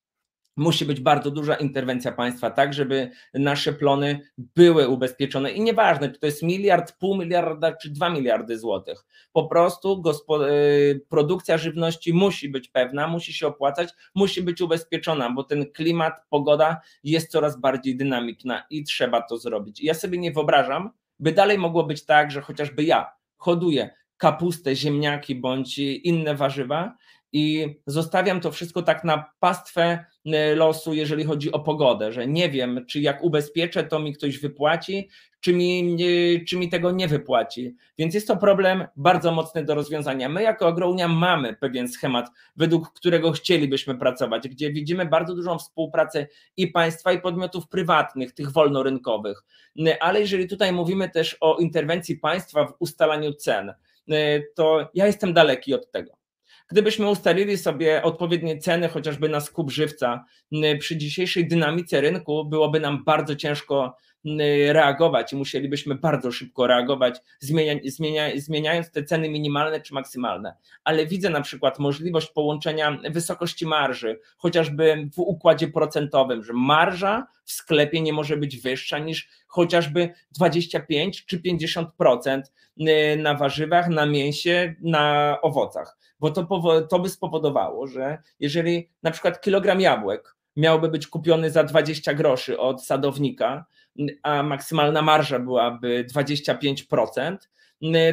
musi być bardzo duża interwencja państwa, tak, żeby nasze plony były ubezpieczone. I nieważne, czy to jest miliard, pół miliarda, czy dwa miliardy złotych. Po prostu y, produkcja żywności musi być pewna, musi się opłacać, musi być ubezpieczona, bo ten klimat, pogoda jest coraz bardziej dynamiczna i trzeba to zrobić. Ja sobie nie wyobrażam, by dalej mogło być tak, że chociażby ja hoduję kapustę, ziemniaki bądź inne warzywa i zostawiam to wszystko tak na pastwę e, losu, jeżeli chodzi o pogodę, że nie wiem, czy jak ubezpieczę, to mi ktoś wypłaci, czy mi, czy mi tego nie wypłaci. Więc jest to problem bardzo mocny do rozwiązania. My jako Agrounia mamy pewien schemat, według którego chcielibyśmy pracować, gdzie widzimy bardzo dużą współpracę i państwa, i podmiotów prywatnych, tych wolnorynkowych. Ale jeżeli tutaj mówimy też o interwencji państwa w ustalaniu cen, e, to ja jestem daleki od tego. Gdybyśmy ustalili sobie odpowiednie ceny, chociażby na skup żywca, przy dzisiejszej dynamice rynku byłoby nam bardzo ciężko reagować i musielibyśmy bardzo szybko reagować, zmienia, zmienia, zmieniając te ceny minimalne czy maksymalne. Ale widzę na przykład możliwość połączenia wysokości marży, chociażby w układzie procentowym, że marża w sklepie nie może być wyższa niż chociażby 25 czy 50% na warzywach, na mięsie, na owocach bo to, to by spowodowało, że jeżeli na przykład kilogram jabłek miałby być kupiony za 20 groszy od sadownika, a maksymalna marża byłaby 25%,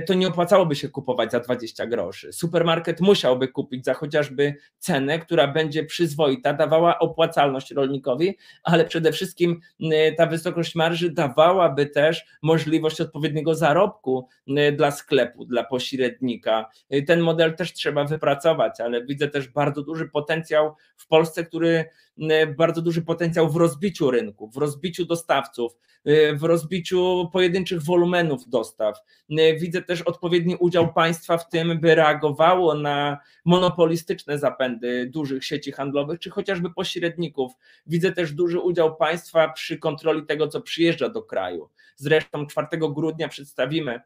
to nie opłacałoby się kupować za 20 groszy. Supermarket musiałby kupić za chociażby cenę, która będzie przyzwoita, dawała opłacalność rolnikowi, ale przede wszystkim ta wysokość marży dawałaby też możliwość odpowiedniego zarobku dla sklepu, dla pośrednika. Ten model też trzeba wypracować, ale widzę też bardzo duży potencjał w Polsce, który bardzo duży potencjał w rozbiciu rynku, w rozbiciu dostawców, w rozbiciu pojedynczych wolumenów dostaw widzę też odpowiedni udział państwa w tym, by reagowało na monopolistyczne zapędy dużych sieci handlowych, czy chociażby pośredników. Widzę też duży udział państwa przy kontroli tego, co przyjeżdża do kraju. Zresztą 4 grudnia przedstawimy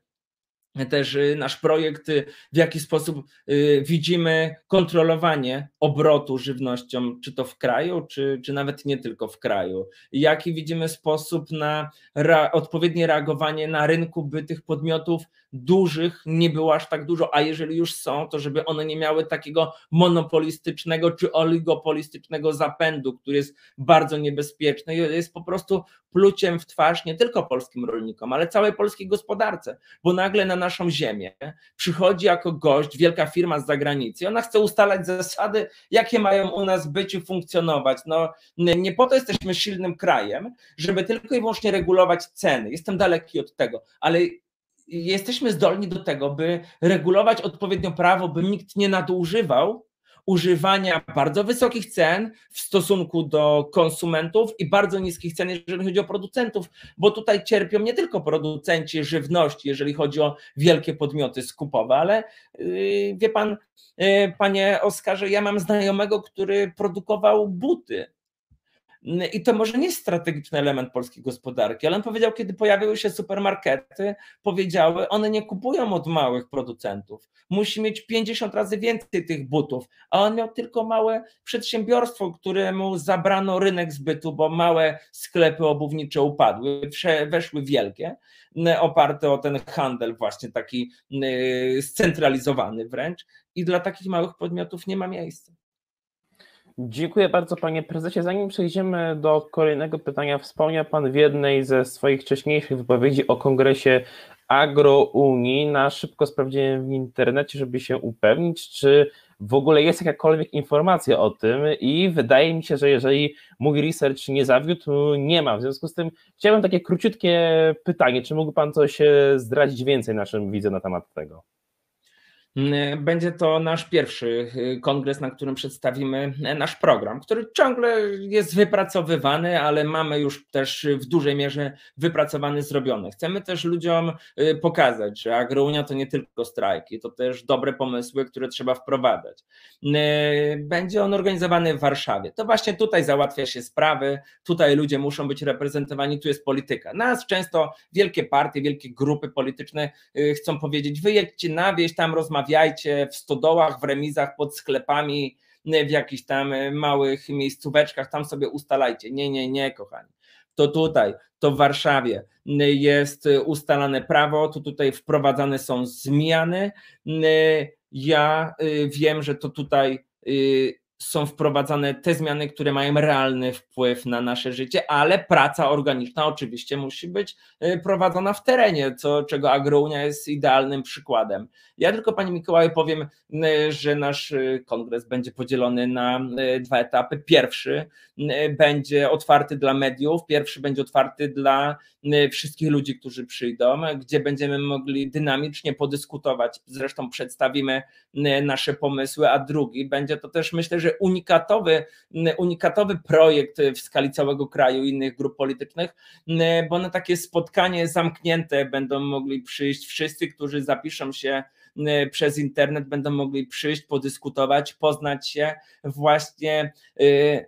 też y, nasz projekt, y, w jaki sposób y, widzimy kontrolowanie obrotu żywnością, czy to w kraju, czy, czy nawet nie tylko w kraju. Jaki widzimy sposób na odpowiednie reagowanie na rynku, by tych podmiotów dużych nie było aż tak dużo, a jeżeli już są, to żeby one nie miały takiego monopolistycznego czy oligopolistycznego zapędu, który jest bardzo niebezpieczny i jest po prostu pluciem w twarz nie tylko polskim rolnikom, ale całej polskiej gospodarce, bo nagle na naszą ziemię przychodzi jako gość wielka firma z zagranicy, ona chce ustalać zasady, jakie mają u nas być i funkcjonować. No, nie po to jesteśmy silnym krajem, żeby tylko i wyłącznie regulować ceny. Jestem daleki od tego, ale jesteśmy zdolni do tego, by regulować odpowiednio prawo, by nikt nie nadużywał używania bardzo wysokich cen w stosunku do konsumentów i bardzo niskich cen, jeżeli chodzi o producentów, bo tutaj cierpią nie tylko producenci żywności, jeżeli chodzi o wielkie podmioty skupowe, ale yy, wie pan, yy, panie Oskarze, ja mam znajomego, który produkował buty i to może nie jest strategiczny element polskiej gospodarki, ale on powiedział, kiedy pojawiły się supermarkety, powiedziały, one nie kupują od małych producentów. Musi mieć 50 razy więcej tych butów, a on miał tylko małe przedsiębiorstwo, któremu zabrano rynek zbytu, bo małe sklepy obuwnicze upadły, weszły wielkie, oparte o ten handel właśnie taki scentralizowany wręcz i dla takich małych podmiotów nie ma miejsca. Dziękuję bardzo panie prezesie. Zanim przejdziemy do kolejnego pytania, wspomniał pan w jednej ze swoich wcześniejszych wypowiedzi o kongresie agrounii. Na szybko sprawdziłem w internecie, żeby się upewnić, czy w ogóle jest jakakolwiek informacja o tym i wydaje mi się, że jeżeli mój research nie zawiódł, nie ma. W związku z tym chciałbym takie króciutkie pytanie, czy mógł Pan coś zdradzić więcej naszym widzom na temat tego? Mm, będzie to nasz pierwszy y, kongres, na którym przedstawimy e, nasz program, który ciągle jest wypracowywany, ale mamy już też w dużej mierze wypracowany, zrobiony. Chcemy też ludziom pokazać, że agrounia to nie tylko strajki, to też dobre pomysły, które trzeba wprowadzać. Y, będzie on organizowany w Warszawie. To właśnie tutaj załatwia się sprawy, tutaj ludzie muszą być reprezentowani, tu jest polityka. Nas często wielkie partie, wielkie grupy polityczne chcą powiedzieć, wyjedźcie na wieś, tam rozmawiać rozmawiajcie w stodołach, w remizach, pod sklepami, w jakichś tam małych miejscóweczkach, tam sobie ustalajcie. Nie, nie, nie, kochani. To tutaj, to w Warszawie jest ustalane prawo, to tutaj wprowadzane są zmiany. Ja wiem, że to tutaj są wprowadzane te zmiany, które mają realny wpływ na nasze życie, ale praca organiczna oczywiście musi być y, prowadzona w terenie, co, czego Agrounia jest idealnym przykładem. Ja tylko Pani Mikołaj powiem, y, że nasz y, kongres będzie podzielony na dwa etapy. Pierwszy będzie otwarty dla mediów, pierwszy będzie otwarty dla wszystkich ludzi, którzy przyjdą, gdzie będziemy mogli dynamicznie podyskutować, zresztą przedstawimy nasze pomysły, a drugi będzie to też myślę, że unikatowy, unikatowy projekt w skali całego kraju innych grup politycznych, bo na takie spotkanie zamknięte będą mogli przyjść wszyscy, którzy zapiszą się przez internet, będą mogli przyjść, podyskutować, poznać się właśnie y,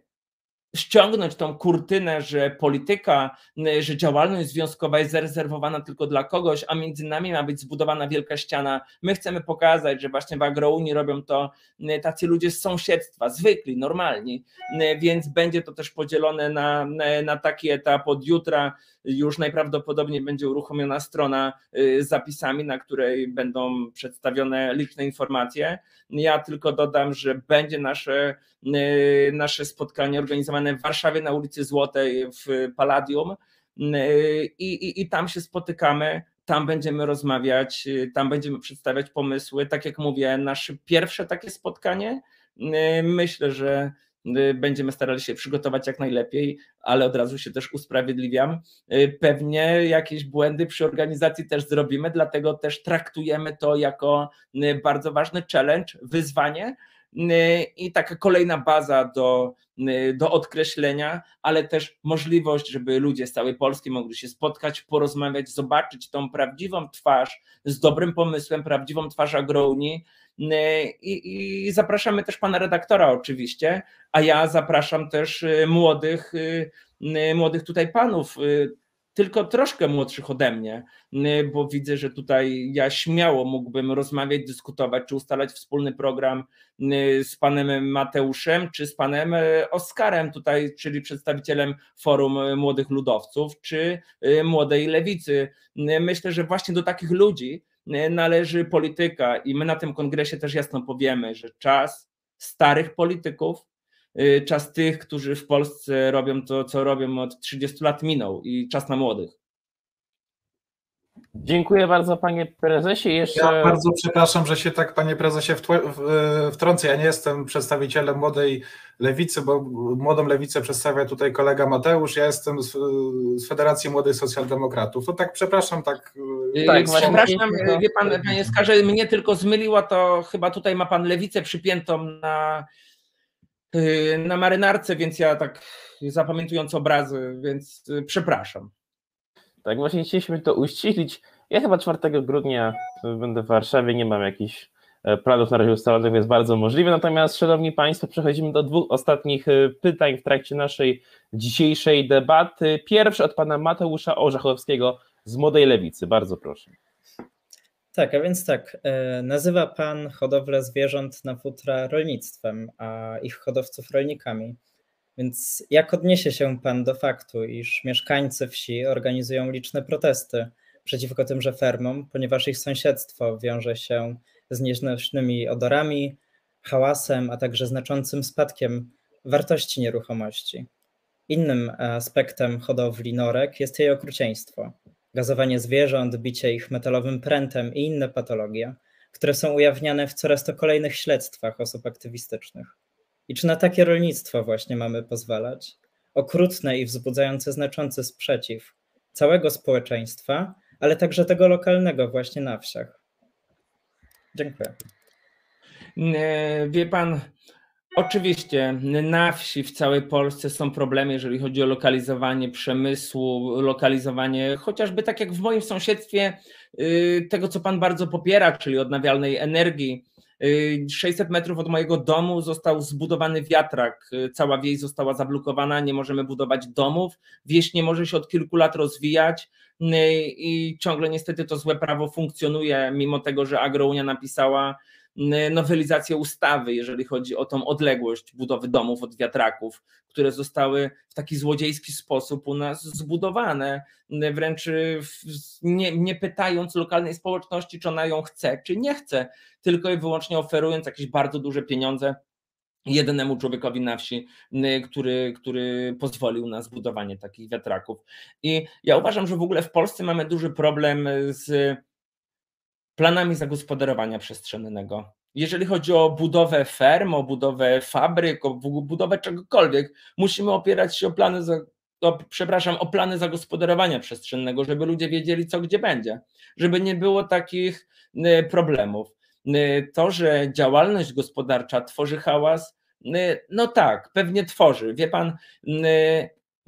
ściągnąć tą kurtynę, że polityka, że działalność związkowa jest zarezerwowana tylko dla kogoś, a między nami ma być zbudowana wielka ściana. My chcemy pokazać, że właśnie w agrounii robią to tacy ludzie z sąsiedztwa, zwykli, normalni, więc będzie to też podzielone na, na taki etap od jutra już najprawdopodobniej będzie uruchomiona strona y, z zapisami, na której będą przedstawione liczne informacje. Ja tylko dodam, że będzie nasze, y, nasze spotkanie organizowane w Warszawie na ulicy Złotej w Palladium y, i, i, i tam się spotykamy tam będziemy rozmawiać, tam będziemy przedstawiać pomysły. Tak jak mówię, nasze pierwsze takie spotkanie. Myślę, że będziemy starali się przygotować jak najlepiej, ale od razu się też usprawiedliwiam. Y, pewnie jakieś błędy przy organizacji też zrobimy, dlatego też traktujemy to jako y, bardzo ważny challenge, wyzwanie i taka kolejna baza do, do odkreślenia, ale też możliwość, żeby ludzie z całej Polski mogli się spotkać, porozmawiać, zobaczyć tą prawdziwą twarz z dobrym pomysłem, prawdziwą twarz Agrouni, i, I, zapraszamy też pana redaktora oczywiście, a ja zapraszam też y, młodych, y, y, młodych tutaj panów, tylko troszkę młodszych ode mnie, bo widzę, że tutaj ja śmiało mógłbym rozmawiać, dyskutować, czy ustalać wspólny program z panem Mateuszem, czy z panem Oskarem, tutaj, czyli przedstawicielem Forum Młodych Ludowców, czy Młodej Lewicy. Myślę, że właśnie do takich ludzi należy polityka i my na tym kongresie też jasno powiemy, że czas starych polityków, y, czas tych, którzy w Polsce robią to, co robią od 30 lat minął i czas na młodych. Dziękuję bardzo panie prezesie. Jeszcze... Ja bardzo przepraszam, że się tak panie prezesie wtrącę. Ja nie jestem przedstawicielem młodej lewicy, bo młodą lewicę przedstawia tutaj kolega Mateusz. Ja jestem z, Federacji Młodych Socjaldemokratów. To tak przepraszam, tak. Yy, tak, przepraszam, wie pan, panie Skarze, mnie tylko zmyliło, to chyba tutaj ma pan lewicę przypiętą na, na marynarce, więc ja tak zapamiętując obrazy, więc yy, przepraszam. Tak, właśnie chcieliśmy to uściślić. Ja chyba 4 grudnia będę w Warszawie, nie mam jakichś e, planów na razie ustalonych, więc bardzo możliwe. Natomiast, Szanowni Państwo, przechodzimy do dwóch ostatnich pytań w trakcie naszej dzisiejszej debaty. Pierwszy od pana Mateusza Orzechowskiego z Młodej Lewicy. Bardzo proszę. Tak, a więc tak, e, nazywa Pan hodowlę zwierząt na futra rolnictwem, a ich hodowców rolnikami. Więc jak odniesie się Pan do faktu, iż mieszkańcy wsi organizują liczne protesty przeciwko tymże fermom, ponieważ ich sąsiedztwo wiąże się z nieznośnymi odorami, hałasem, a także znaczącym spadkiem wartości nieruchomości. Innym aspektem hodowli norek jest jej okrucieństwo. Gazowanie zwierząt, bicie ich metalowym prętem i inne patologie, które są ujawniane w coraz to kolejnych śledztwach osób aktywistycznych. I czy na takie rolnictwo właśnie mamy pozwalać? Okrutne i wzbudzające znaczący sprzeciw całego społeczeństwa, ale także tego lokalnego właśnie na wsiach. Dziękuję. Wie pan, Oczywiście na wsi w całej Polsce są problemy, jeżeli chodzi o lokalizowanie przemysłu, lokalizowanie chociażby tak jak w moim sąsiedztwie y, tego, co Pan bardzo popiera, czyli odnawialnej energii. 600 y, metrów od mojego domu został zbudowany wiatrak. Y, cała wieś została zablokowana, nie możemy budować domów. Wieś nie może się od kilku lat rozwijać i ciągle niestety to złe prawo funkcjonuje, mimo tego, że Agrounia napisała nowelizację ustawy, jeżeli chodzi o tą odległość budowy domów od wiatraków, które zostały w taki złodziejski sposób u nas zbudowane, wręcz nie, nie pytając lokalnej społeczności, czy ona ją chce, czy nie chce, tylko i wyłącznie oferując jakieś bardzo duże pieniądze jednemu człowiekowi na wsi, który, który pozwolił na zbudowanie takich wiatraków. I ja uważam, że w ogóle w Polsce mamy duży problem z planami zagospodarowania przestrzennego. Jeżeli chodzi o budowę ferm, o budowę fabryk, o budowę czegokolwiek, musimy opierać się o plany, o, przepraszam, o plany zagospodarowania przestrzennego, żeby ludzie wiedzieli, co gdzie będzie, żeby nie było takich y, problemów. Y, to, że działalność gospodarcza tworzy hałas, y, no tak, pewnie tworzy. Wie pan,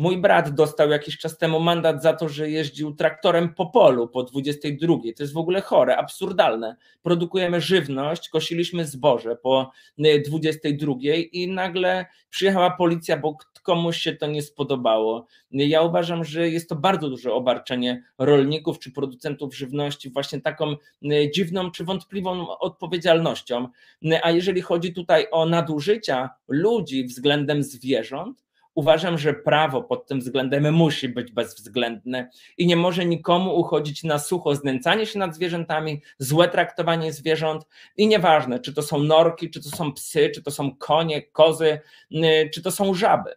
Mój brat dostał jakiś czas temu mandat za to, że jeździł traktorem po polu po 22. To jest w ogóle chore, absurdalne. Produkujemy żywność, kosiliśmy zboże po 22 i nagle przyjechała policja, bo komuś się to nie spodobało. Ja uważam, że jest to bardzo duże obarczenie rolników czy producentów żywności właśnie taką dziwną czy wątpliwą odpowiedzialnością. A jeżeli chodzi tutaj o nadużycia ludzi względem zwierząt, Uważam, że prawo pod tym względem musi być bezwzględne i nie może nikomu uchodzić na sucho znęcanie się nad zwierzętami, złe traktowanie zwierząt i nieważne, czy to są norki, czy to są psy, czy to są konie, kozy, czy to są żaby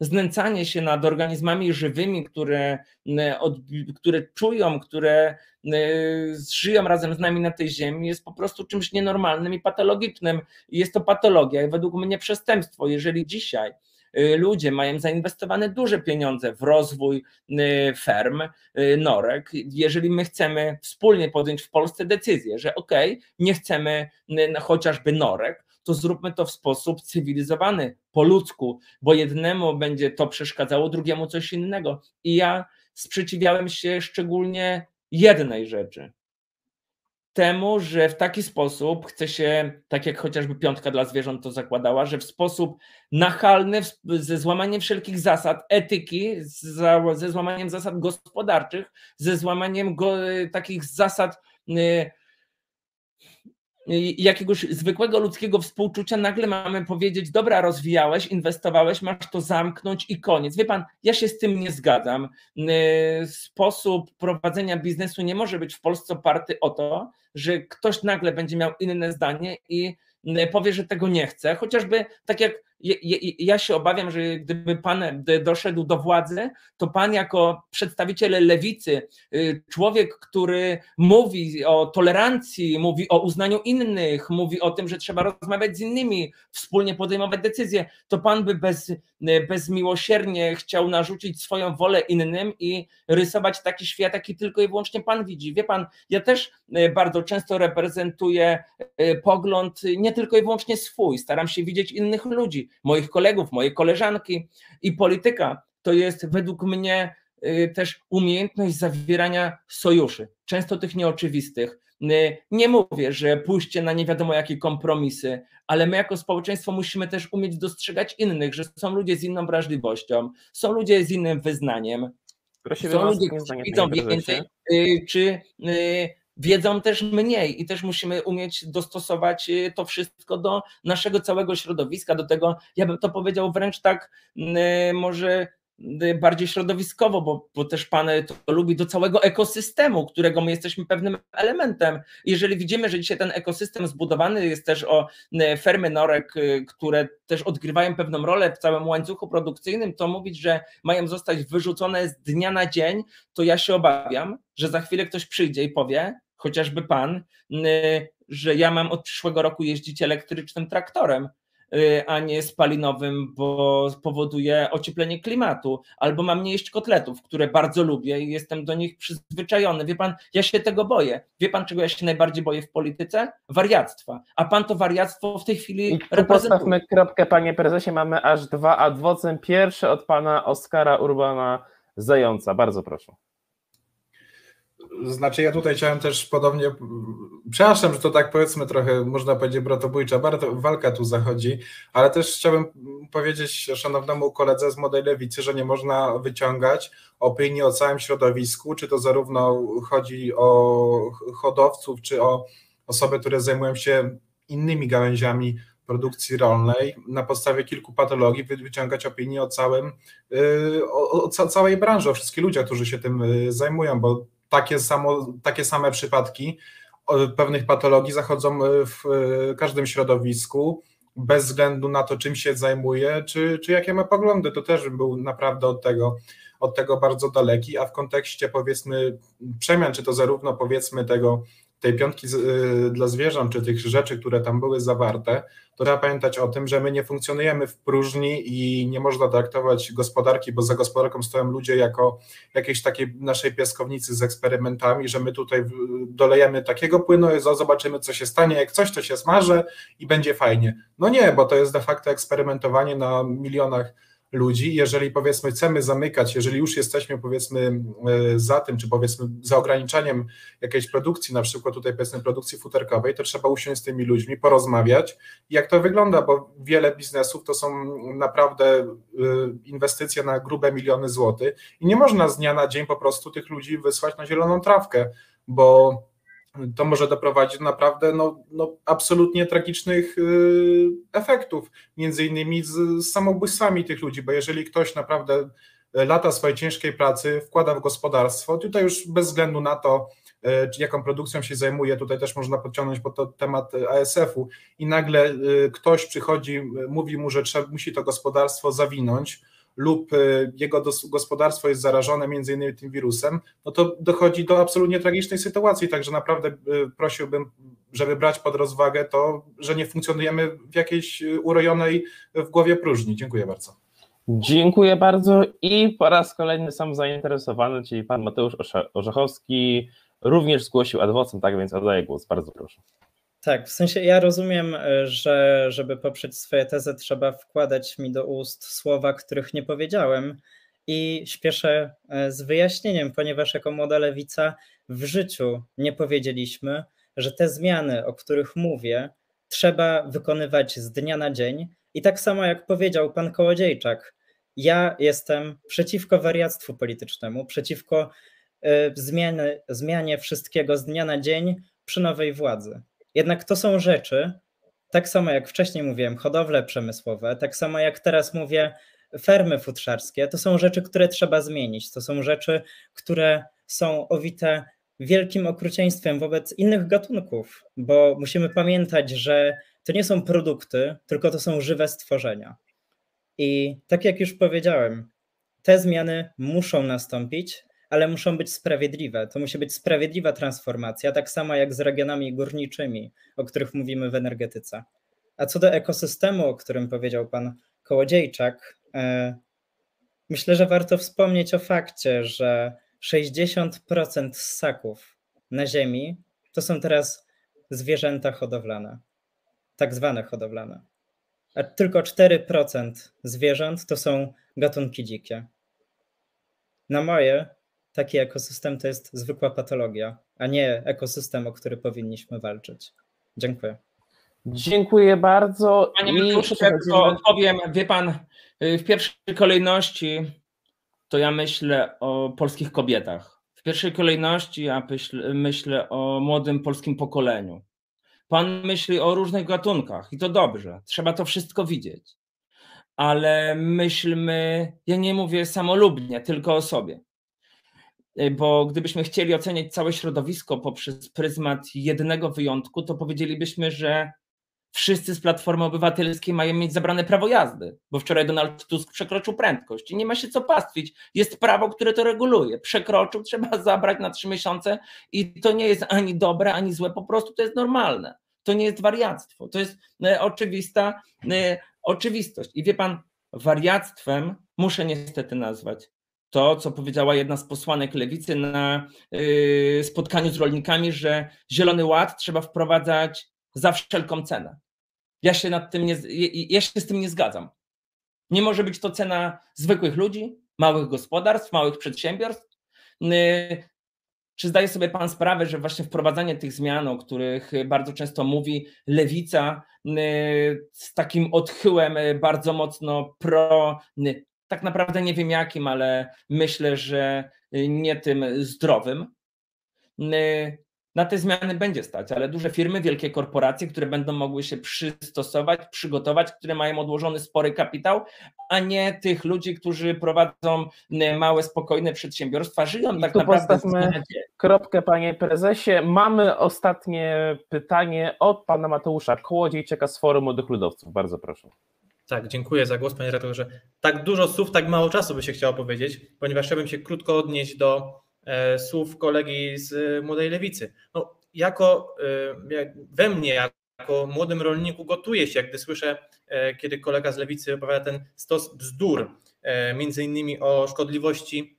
znęcanie się nad organizmami żywymi, które, które czują, które żyją razem z nami na tej ziemi, jest po prostu czymś nienormalnym i patologicznym. Jest to patologia i według mnie przestępstwo. Jeżeli dzisiaj ludzie mają zainwestowane duże pieniądze w rozwój y, ferm, y, norek. Jeżeli my chcemy wspólnie podjąć w Polsce decyzję, że ok, nie chcemy chociażby norek, to zróbmy to w sposób cywilizowany, po ludzku, bo jednemu będzie to przeszkadzało, drugiemu coś innego. I ja sprzeciwiałem się szczególnie jednej rzeczy, temu, że w taki sposób chce się, tak jak chociażby piątka dla zwierząt to zakładała, że w sposób nachalny, ze złamaniem wszelkich zasad etyki, ze złamaniem zasad gospodarczych, ze złamaniem go, takich zasad y, jakiegoś zwykłego ludzkiego współczucia, nagle mamy powiedzieć, dobra, rozwijałeś, inwestowałeś, masz to zamknąć i koniec. Wie pan, ja się z tym nie zgadzam. Sposób prowadzenia biznesu nie może być w Polsce oparty o to, że ktoś nagle będzie miał inne zdanie i powie, że tego nie chce, chociażby tak jak ja się obawiam, że gdyby pan doszedł do władzy, to pan jako przedstawiciel lewicy, y, człowiek, który mówi o tolerancji, mówi o uznaniu innych, mówi o tym, że trzeba rozmawiać z innymi, wspólnie podejmować decyzje, to pan by bez, y, bezmiłosiernie chciał narzucić swoją wolę innym i rysować taki świat, jaki tylko i wyłącznie pan widzi. Wie pan, ja też y, bardzo często reprezentuję pogląd nie tylko i wyłącznie swój, staram się widzieć innych ludzi moich kolegów, mojej koleżanki. I polityka to jest według mnie y, też umiejętność zawierania sojuszy, często tych nieoczywistych. Y, nie mówię, że pójście na nie wiadomo jakie kompromisy, ale my jako społeczeństwo musimy też umieć dostrzegać innych, że są ludzie z inną wrażliwością, są ludzie z innym wyznaniem, są ludzie, którzy widzą więcej, y, czy wiedzą też mniej i też musimy umieć dostosować y, to wszystko do naszego całego środowiska, do tego, ja bym to powiedział wręcz tak, y, może bardziej środowiskowo, bo, bo też Pan to lubi do całego ekosystemu, którego my jesteśmy pewnym elementem. Jeżeli widzimy, że dzisiaj ten ekosystem zbudowany jest też o fermy norek, które też odgrywają pewną rolę w całym łańcuchu produkcyjnym, to mówić, że mają zostać wyrzucone z dnia na dzień, to ja się obawiam, że za chwilę ktoś przyjdzie i powie, chociażby Pan, że ja mam od przyszłego roku jeździć elektrycznym traktorem Y, a nie spalinowym, bo powoduje ocieplenie klimatu, albo mam nie jeść kotletów, które bardzo lubię i jestem do nich przyzwyczajony. Wie pan, ja się tego boję. Wie pan, czego ja się najbardziej boję w polityce? Wariactwa. A pan to wariactwo w tej chwili I reprezentuje. Postawmy kropkę, panie prezesie, mamy aż dwa adwocem. Pierwszy od pana Oskara Urbana Zająca. Bardzo proszę. Znaczy ja tutaj chciałem też podobnie, przepraszam, że to tak powiedzmy trochę, można powiedzieć bratobójcza walka tu zachodzi, ale też chciałbym powiedzieć szanownemu koledze z Młodej Lewicy, że nie można wyciągać opinii o całym środowisku, czy to zarówno chodzi o hodowców, czy o osoby, które zajmują się innymi gałęziami produkcji rolnej, na podstawie kilku patologii wyciągać opinię o całym, y, o, o, całej branży, o wszystkich ludziach, którzy się tym y, zajmują, bo takie, samo, takie same przypadki pewnych patologii zachodzą w każdym środowisku, bez względu na to, czym się zajmuje, czy, czy jakie ma poglądy. To też był naprawdę od tego, od tego bardzo daleki, a w kontekście powiedzmy przemian, czy to zarówno powiedzmy tego tej piątki y, dla zwierząt, czy tych rzeczy, które tam były zawarte, to trzeba pamiętać o tym, że my nie funkcjonujemy w próżni i nie można traktować gospodarki, bo za gospodarką stoją ludzie jako jakiejś takiej naszej piaskownicy z eksperymentami, że my tutaj dolejemy takiego płynu, zobaczymy co się stanie, jak coś to się smaży i będzie fajnie. No nie, bo to jest de facto eksperymentowanie na milionach ludzi. Jeżeli powiedzmy chcemy zamykać, jeżeli już jesteśmy powiedzmy e, za tym, czy powiedzmy za ograniczaniem jakiejś produkcji, na przykład tutaj powiedzmy produkcji futerkowej, to trzeba usiąść z tymi ludźmi, porozmawiać, jak to wygląda, bo wiele biznesów to są naprawdę e, inwestycje na grube miliony złotych i nie można z dnia na dzień po prostu tych ludzi wysłać na zieloną trawkę, bo to może doprowadzić do naprawdę no, no, absolutnie tragicznych y, efektów, między innymi z, samobójstwami tych ludzi, bo jeżeli ktoś naprawdę lata swojej ciężkiej pracy wkłada w gospodarstwo, tutaj już bez względu na to, y, jaką produkcją się zajmuje, tutaj też można podciągnąć pod to temat ASF-u i nagle y, ktoś przychodzi, mówi mu, że trzeba, musi to gospodarstwo zawinąć, lub y, jego gospodarstwo jest zarażone między innymi tym wirusem, no to dochodzi do absolutnie tragicznej sytuacji, także naprawdę y, prosiłbym, żeby brać pod rozwagę to, że nie funkcjonujemy w jakiejś y, urojonej w głowie próżni. Dziękuję bardzo. Dziękuję bardzo i po raz kolejny sam zainteresowany, czyli pan Mateusz Orzechowski również zgłosił adwocem, tak więc oddaję głos, bardzo proszę. Tak, w sensie ja rozumiem, e, że żeby poprzeć swoje tezy, trzeba wkładać mi do ust słowa, których nie powiedziałem i śpieszę e, z wyjaśnieniem, ponieważ jako młoda lewica w życiu nie powiedzieliśmy, że te zmiany, o których mówię, trzeba wykonywać z dnia na dzień. I tak samo jak powiedział pan Kołodziejczak, ja jestem przeciwko wariactwu politycznemu, przeciwko e, zmianie, zmianie wszystkiego z dnia na dzień przy nowej władzy. Jednak to są rzeczy, tak samo jak wcześniej mówiłem, hodowle przemysłowe, tak samo jak teraz mówię, fermy futrzarskie, to są rzeczy, które trzeba zmienić. To są rzeczy, które są owite wielkim okrucieństwem wobec innych gatunków, bo musimy pamiętać, że to nie są produkty, tylko to są żywe stworzenia. I tak jak już powiedziałem, te zmiany muszą nastąpić, ale muszą być sprawiedliwe. To musi być sprawiedliwa transformacja, tak samo jak z regionami górniczymi, o których mówimy w energetyce. A co do ekosystemu, o którym powiedział pan Kołodziejczak, e, myślę, że warto wspomnieć o fakcie, że 60% ssaków na Ziemi to są teraz zwierzęta hodowlane, tak zwane hodowlane. A tylko 4% zwierząt to są gatunki dzikie. Na moje taki ekosystem to jest zwykła patologia, a nie ekosystem, o który powinniśmy walczyć. Dziękuję. Dziękuję bardzo. Panie tylko odpowiem. Wie pan, y, w pierwszej kolejności to ja myślę o polskich kobietach. W pierwszej kolejności ja myślę o młodym polskim pokoleniu. Pan myśli o różnych gatunkach i to dobrze. Trzeba to wszystko widzieć. ale myślmy, ja nie mówię samolubnie, tylko o sobie. Bo gdybyśmy chcieli oceniać całe środowisko poprzez pryzmat jednego wyjątku, to powiedzielibyśmy, że wszyscy z Platformy Obywatelskiej mają mieć zabrane prawo jazdy, bo wczoraj Donald Tusk przekroczył prędkość i nie ma się co pastwić. Jest prawo, które to reguluje. Przekroczył, trzeba zabrać na trzy miesiące i to nie jest ani dobre, ani złe, po prostu to jest normalne. To nie jest wariactwo, to jest e, oczywista e, oczywistość. I wie pan, wariactwem muszę niestety nazwać to, co powiedziała jedna z posłanek lewicy na e, spotkaniu z rolnikami, że Zielony Ład trzeba wprowadzać za wszelką cenę. Ja się nad tym nie, ja się z tym nie zgadzam. Nie może być to cena zwykłych ludzi, małych gospodarstw, małych przedsiębiorstw. Czy zdaje sobie Pan sprawę, że właśnie wprowadzanie tych zmian, o których bardzo często mówi lewica, z takim odchyłem bardzo mocno pro, tak naprawdę nie wiem jakim, ale myślę, że nie tym zdrowym, na te zmiany będzie stać, ale duże firmy, wielkie korporacje, które będą mogły się przystosować, przygotować, które mają odłożony spory kapitał, a nie tych ludzi, którzy prowadzą małe, spokojne przedsiębiorstwa, żyją I tak tu naprawdę. Postawmy kropkę, panie prezesie. Mamy ostatnie pytanie od pana Mateusza Kołodziejczyka z Forum Młodych Ludowców. Bardzo proszę. Tak, dziękuję za głos, panie redaktorze. Tak dużo słów, tak mało czasu by się chciało powiedzieć, ponieważ chciałbym się krótko odnieść do E, słów kolegi z e, Młodej Lewicy. No, jako e, we mnie, jako młodym rolniku gotuje się, gdy słyszę, kiedy kolega z Lewicy opowiada ten stos bzdur, między innymi o szkodliwości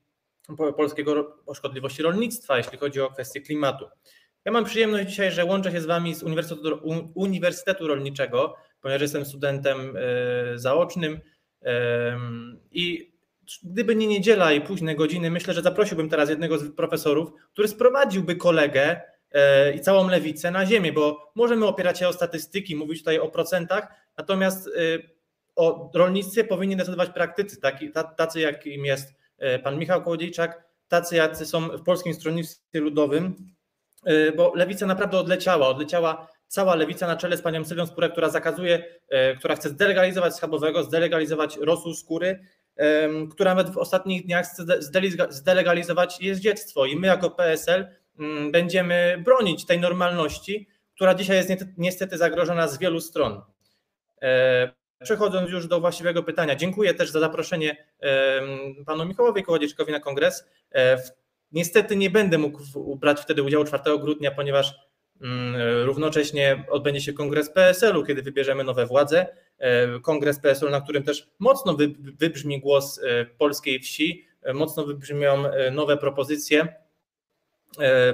polskiego, o szkodliwości rolnictwa, jeśli chodzi o kwestie klimatu. Ja mam przyjemność dzisiaj, że łączę się z Wami z Uniwersytetu, Uniwersytetu Rolniczego, ponieważ jestem studentem zaocznym i gdyby nie niedziela i późne godziny, myślę, że zaprosiłbym teraz jednego z profesorów, który sprowadziłby kolegę e, i całą lewicę na ziemię, bo możemy opierać się o statystyki, mówić tutaj o procentach, natomiast e, o rolnictwie powinni decydować praktycy, tacy jakim jest e, pan Michał Kołodziejczak, tacy jacy są w Polskim Stronnictwie Ludowym, bo lewica naprawdę odleciała, odleciała cała lewica na czele z panią Sylwią Spurę, która zakazuje, która chce zdelegalizować schabowego, zdelegalizować rosół skóry, która nawet w ostatnich dniach chce zdelegalizować jeździectwo i my jako PSL mm, będziemy bronić tej normalności, która dzisiaj jest niestety zagrożona z wielu stron. E, przechodząc już do właściwego pytania, dziękuję też za zaproszenie panu Michałowi Kołodziejczykowi na kongres. E, niestety nie będę mógł brać wtedy udziału 4 grudnia, ponieważ równocześnie odbędzie się kongres PSL-u, kiedy wybierzemy nowe władze. E, kongres PSL, na którym też mocno wybrzmi głos e, polskiej wsi, e, mocno wybrzmią nowe propozycje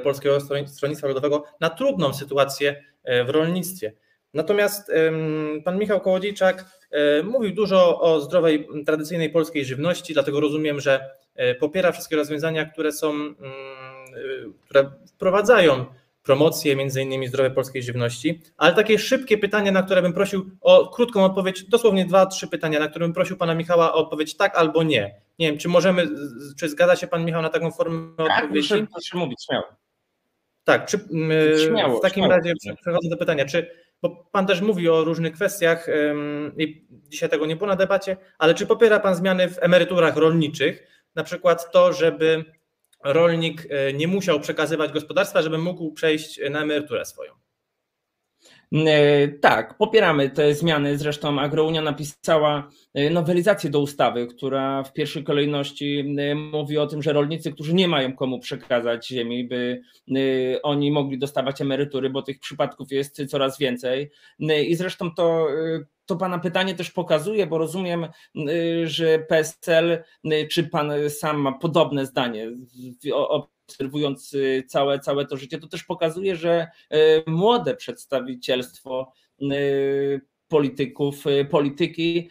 Polskiego Stronnictwa Ludowego na trudną sytuację w rolnictwie. Natomiast pan Michał Kołodziejczak mówił dużo o zdrowej, tradycyjnej polskiej żywności, dlatego rozumiem, że popiera wszystkie rozwiązania, które są, mm, które wprowadzają promocję między innymi zdrowej polskiej żywności, ale takie szybkie pytanie, na które bym prosił o krótką odpowiedź, dosłownie dwa, trzy pytania, na które bym prosił pana Michała o odpowiedź tak albo nie. Nie wiem, czy możemy, czy zgadza się pan Michał na taką formę tak, odpowiedzi? Proszę, proszę mówić, śmiało. Tak, czy, śmiało, w takim śmiało. razie przechodzę do pytania, czy, bo pan też mówi o różnych kwestiach i dzisiaj tego nie było na debacie, ale czy popiera pan zmiany w emeryturach rolniczych, na przykład to, żeby rolnik e, nie musiał przekazywać gospodarstwa, żeby mógł przejść na emeryturę swoją. E, tak, popieramy te zmiany. Zresztą Agrounia napisała e, nowelizację do ustawy, która w pierwszej kolejności mówi o tym, że rolnicy, którzy nie mają komu przekazać ziemi, by oni mogli dostawać emerytury, bo tych przypadków jest coraz więcej. I zresztą to to Pana pytanie też pokazuje, bo rozumiem, y, że PSL, y, czy Pan sam ma podobne zdanie, obserwując y, całe, całe to życie, to też pokazuje, że młode przedstawicielstwo polityków, polityki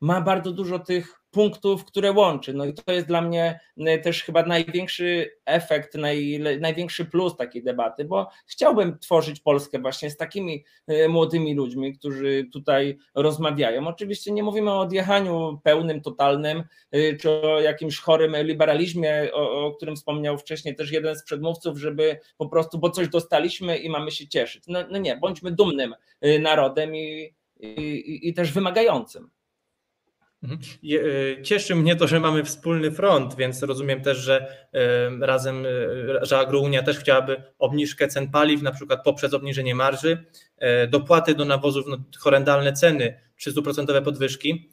ma bardzo dużo tych punktów, które łączy. No i to jest dla mnie e, też chyba największy efekt, naj, największy plus takiej debaty, bo chciałbym tworzyć Polskę właśnie z takimi e, młodymi ludźmi, którzy tutaj rozmawiają. Oczywiście nie mówimy o odjechaniu pełnym, totalnym, e, czy o jakimś chorym liberalizmie, o, o którym wspomniał wcześniej też jeden z przedmówców, żeby po prostu, bo coś dostaliśmy i mamy się cieszyć. No, no nie, bądźmy dumnym narodem i, i, i też wymagającym. Mhm. E, cieszy mnie to, że mamy wspólny front, więc rozumiem też, że e, razem, e, że Agrounia też chciałaby obniżkę cen paliw, na przykład poprzez obniżenie marży, dopłaty do nawozów, no, horrendalne ceny, 300% podwyżki.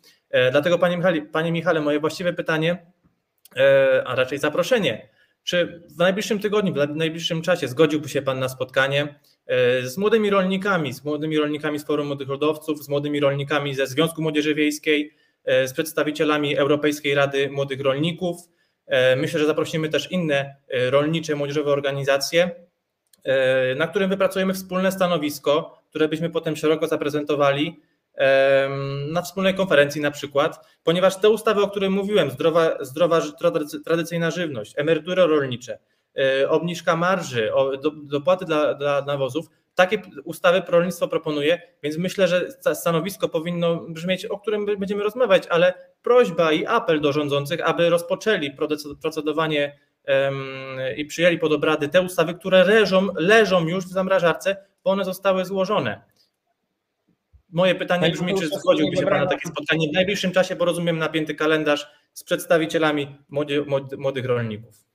Dlatego Panie Michale, Panie Michale, moje właściwe pytanie, a raczej zaproszenie. Czy w najbliższym tygodniu, w najbliższym czasie zgodziłby się Pan na spotkanie z młodymi rolnikami, z młodymi rolnikami z Forum Młodych Rodowców, z młodymi rolnikami ze Związku Młodzieży Wiejskiej, z przedstawicielami Europejskiej Rady Młodych Rolników. E, myślę, że zaprosimy też inne e, rolnicze, młodzieżowe organizacje, na którym wypracujemy wspólne stanowisko, które byśmy potem szeroko zaprezentowali na wspólnej konferencji na przykład, ponieważ te ustawy, o których mówiłem, zdrowa, zdrowa tradycyjna żywność, emerytury rolnicze, obniżka marży, dopłaty dla, dla nawozów, takie ustawy rolnictwo proponuje, więc myślę, że stanowisko powinno brzmieć, o którym będziemy rozmawiać, ale prośba i apel do rządzących, aby rozpoczęli procedowanie i przyjęli pod obrady te ustawy, które leżą, leżą już w zamrażarce, bo one zostały złożone. Moje pytanie brzmi, czy zgodziłby się Pan na takie spotkanie w najbliższym czasie, bo rozumiem napięty kalendarz z przedstawicielami młodych rolników.